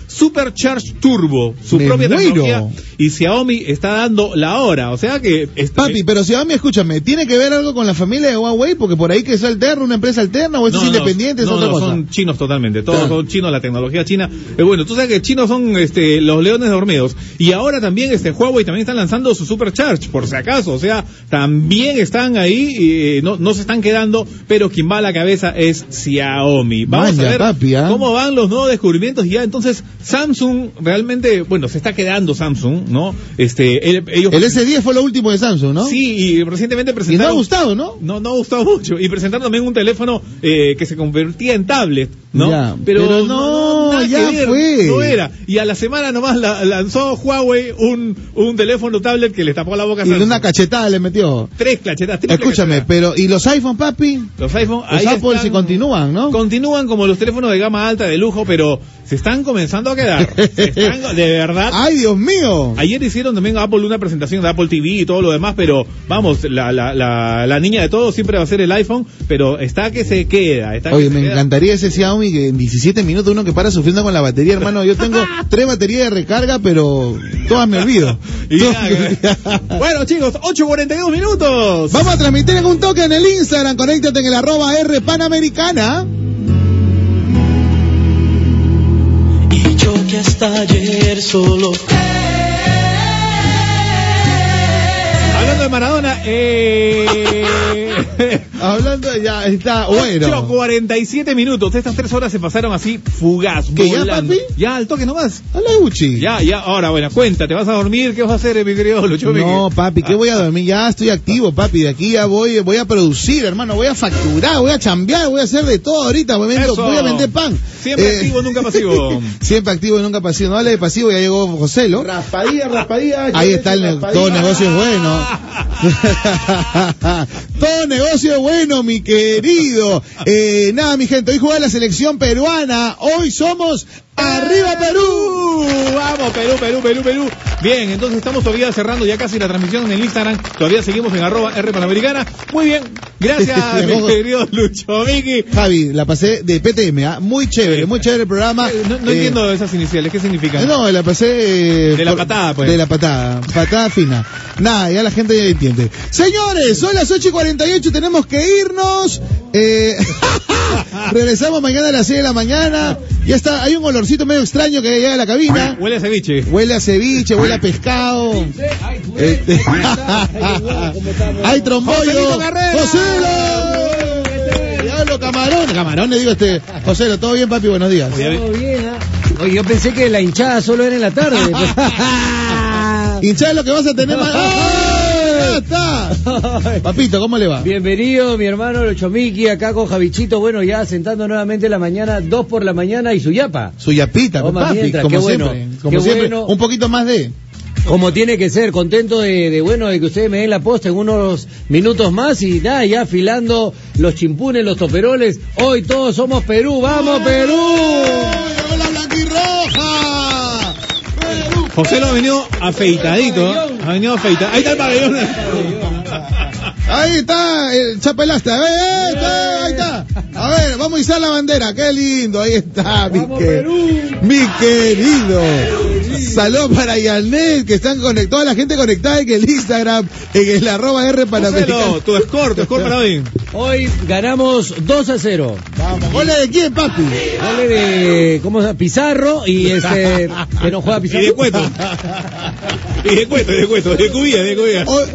Supercharge Turbo, su Me propia muero. tecnología. Y Xiaomi está dando la hora. O sea que... este- Papi, pero Xiaomi, escúchame, ¿tiene que ver algo con la familia de Huawei? Porque por ahí que es alterna, una empresa alterna, o es independiente, es no, otra no, cosa. son chinos totalmente, todos son chinos, la tecnología china. Eh, bueno, tú sabes que chinos son este, los leones dormidos. Y ahora también este Huawei también está lanzando su Supercharge, por si acaso. O sea, también están ahí, y, eh, no, no se están quedando, pero quien va a la cabeza es Xiaomi. Vamos a ver papi, ¿ah? cómo van los nuevos descubrimientos. Y ya entonces Samsung realmente, bueno, se está quedando Samsung, ¿no? Este, el- ellos... El S10 fue lo último de Samsung, ¿no? Sí, y recientemente Y no presentaron... ha gustado, ¿no? No, no ha gustado mucho. Y presentaron también un teléfono eh, que se convertía en tablet. ¿No? Ya, pero no, ya ver, fue. No era. Y a la semana nomás la- lanzó Huawei un, un teléfono tablet que le tapó la boca Y Samsung. una cachetada le metió. Tres cachetas, triple Escúchame, cachetada. pero ¿y los iPhone, papi? Los iPhone, Los ahí Apple están- sí continúan, ¿no? Continúan como los teléfonos de gama alta de lujo, pero se están comenzando a quedar. Se están- de verdad. ¡Ay, Dios mío! Ayer hicieron también a Apple una presentación de Apple TV y todo lo demás, pero vamos, la, la, la, la niña de todo siempre va a ser el iPhone, pero está que se queda. Está Oye, que me queda. encantaría ese Xiaomi que en 17 minutos uno que para sufriendo con la batería, hermano. Yo tengo tres baterías de recarga, pero todas me olvido. Y Todas ya, me olvido. bueno, chicos, 8.42 minutos. Vamos a transmitir en un toque en el Instagram. Conéctate en el arroba R Panamericana. Y yo que hasta ayer solo Hablando de Maradona, eh... Hablando de ya, está bueno. 8.47 minutos. Estas tres horas se pasaron así fugaz, ¿Que ya, volando. papi? Ya, al toque nomás. Hola, Uchi. Ya, ya, ahora, bueno, cuenta, ¿te vas a dormir? ¿Qué vas a hacer, mi querido Lucho No, papi, ¿qué voy a dormir? Ya estoy activo, papi. De aquí ya voy, voy a producir, hermano. Voy a facturar, voy a chambear, voy a hacer de todo ahorita. Voy a voy a vender pan. Siempre Eh, activo, nunca pasivo. Siempre activo y nunca pasivo. No hable de pasivo, ya llegó Joselo. Raspadilla, raspadilla. Ahí está el ne- todo negocio es bueno. todo negocio es bueno, mi querido. Eh, nada, mi gente, hoy juega la selección peruana. Hoy somos Arriba Perú. Vamos, Perú, Perú, Perú, Perú. Bien, entonces estamos todavía cerrando ya casi la transmisión en el Instagram. Todavía seguimos en arroba R Panamericana. Muy bien. Gracias, mi querido Lucho Miki. Javi, la pasé de PTM, ¿ah? muy chévere, muy chévere el programa. Eh, No, no Eh, entiendo esas iniciales, ¿qué significan? No, la pasé eh, De la patada, pues. De la patada, patada fina. Nada, ya la gente ya entiende. Señores, son las 8 y 48, tenemos que irnos. Eh, regresamos mañana a las 6 de la mañana. Ya está, hay un olorcito medio extraño que llega a la cabina. Huele a ceviche. Huele a ceviche, huele a pescado. Eh, hay trombollo. ¡Joselo! Diablo, camarón. Camarones, digo este. Joselo, ¿todo bien, papi? Buenos días. Todo bien, ¿ah? Oye, yo pensé que la hinchada solo era en la tarde. Hinchá lo que vas a tener más. Está! Papito, ¿cómo le va? Bienvenido, mi hermano Lochomiki, acá con Javichito. Bueno, ya sentando nuevamente la mañana, dos por la mañana y su yapa. Su yapita, Toma papi, mientras, como qué bueno, siempre. Como qué siempre, bueno. un poquito más de. Como tiene que ser, contento de, de, bueno de que ustedes me den la posta en unos minutos más y nada, ya afilando los chimpunes, los toperoles. Hoy todos somos Perú, vamos Perú. José lo ha venido afeitadito. ¿eh? Ha venido afeitado. Ahí está el pabellón. Ahí está el chapelaste. Ahí está, ahí está. A ver, vamos a izar la bandera. Qué lindo. Ahí está, mi, Vamos, que- Perú. mi querido. Saludos para Yanet, que están conectados, la gente conectada en el Instagram, en el arroba R Panamericano. Joselo, tu score, tu score para hoy. Hoy ganamos 2 a 0. Vamos, ¿goles de quién, papi? Gole de, ¿cómo se llama? Pizarro y este, que no juega Y Pizarro. de cueto. Y de cueto, y de cueto. De cubilla, de cubilla. Hoy-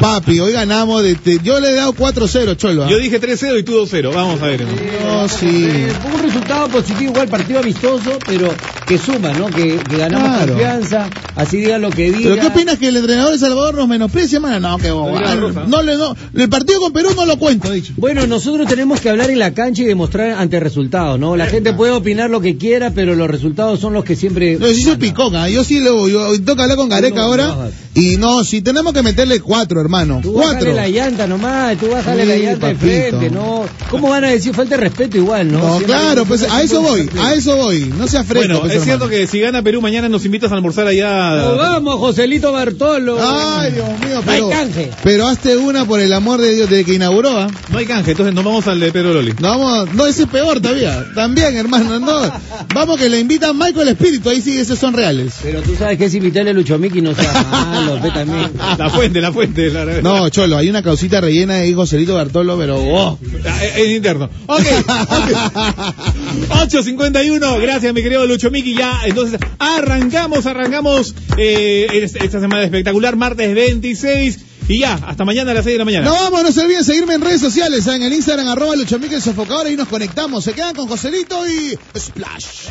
papi, hoy ganamos, de, de- yo le he dado 4-0, Cholo. ¿ah? Yo dije 3-0 y tú 2-0. Vamos a ver. No, sí. Eh, fue un resultado positivo, igual partido amistoso, pero que suma, ¿no? Que, que ganamos Claro. confianza, así diga lo que diga. ¿Pero qué opinas que el entrenador de Salvador nos menosprecia, mano? No, que bobada. No, le, no, el partido con Perú no lo cuento, dicho. Bueno, nosotros tenemos que hablar en la cancha y demostrar ante resultados, ¿no? La gente puede opinar lo que quiera, pero los resultados son los que siempre... No, sí soy picón, ¿ah? yo sí lo, yo que hablar con Gareca No, no, ahora. Y no, si tenemos que meterle cuatro, hermano. Tú Cuatro. la llanta nomás, tú bájale la Sí, llanta de frente, ¿no? ¿Cómo van a decir falta de respeto igual, no? No, claro, pues a eso voy, a eso voy. No sea fresco. Bueno, pues, es cierto que si gana Perú mañana nos invitas a almorzar allá. Nos vamos, Joselito Bartolo. Ay, Dios mío, No hay pero, canje. pero hazte una por el amor de Dios, desde que inauguró, ¿ah? No hay canje, entonces nos vamos al de Pedro Loli. No, vamos, no, ese es peor todavía. También, hermano, no. Vamos que le invitan Michael Espíritu, ahí sí, esos son reales. Pero tú sabes que es invitarle a Lucho Miki, no sea malo, ve también. La fuente, la fuente. No, Cholo, hay una causita rellena de Joselito Bartolo, pero oh. Ah, Es interno. Ok. ok. 8.51. Gracias, mi querido Lucho Miki. Ya, entonces, arrancamos, arrancamos eh, es- esta semana espectacular, martes 26. Y ya, hasta mañana a las 6 de la mañana. No vamos, no se olviden seguirme en redes sociales, en el Instagram, arroba Luchomique el Sofocador, ahí nos conectamos. Se quedan con Joselito y Splash.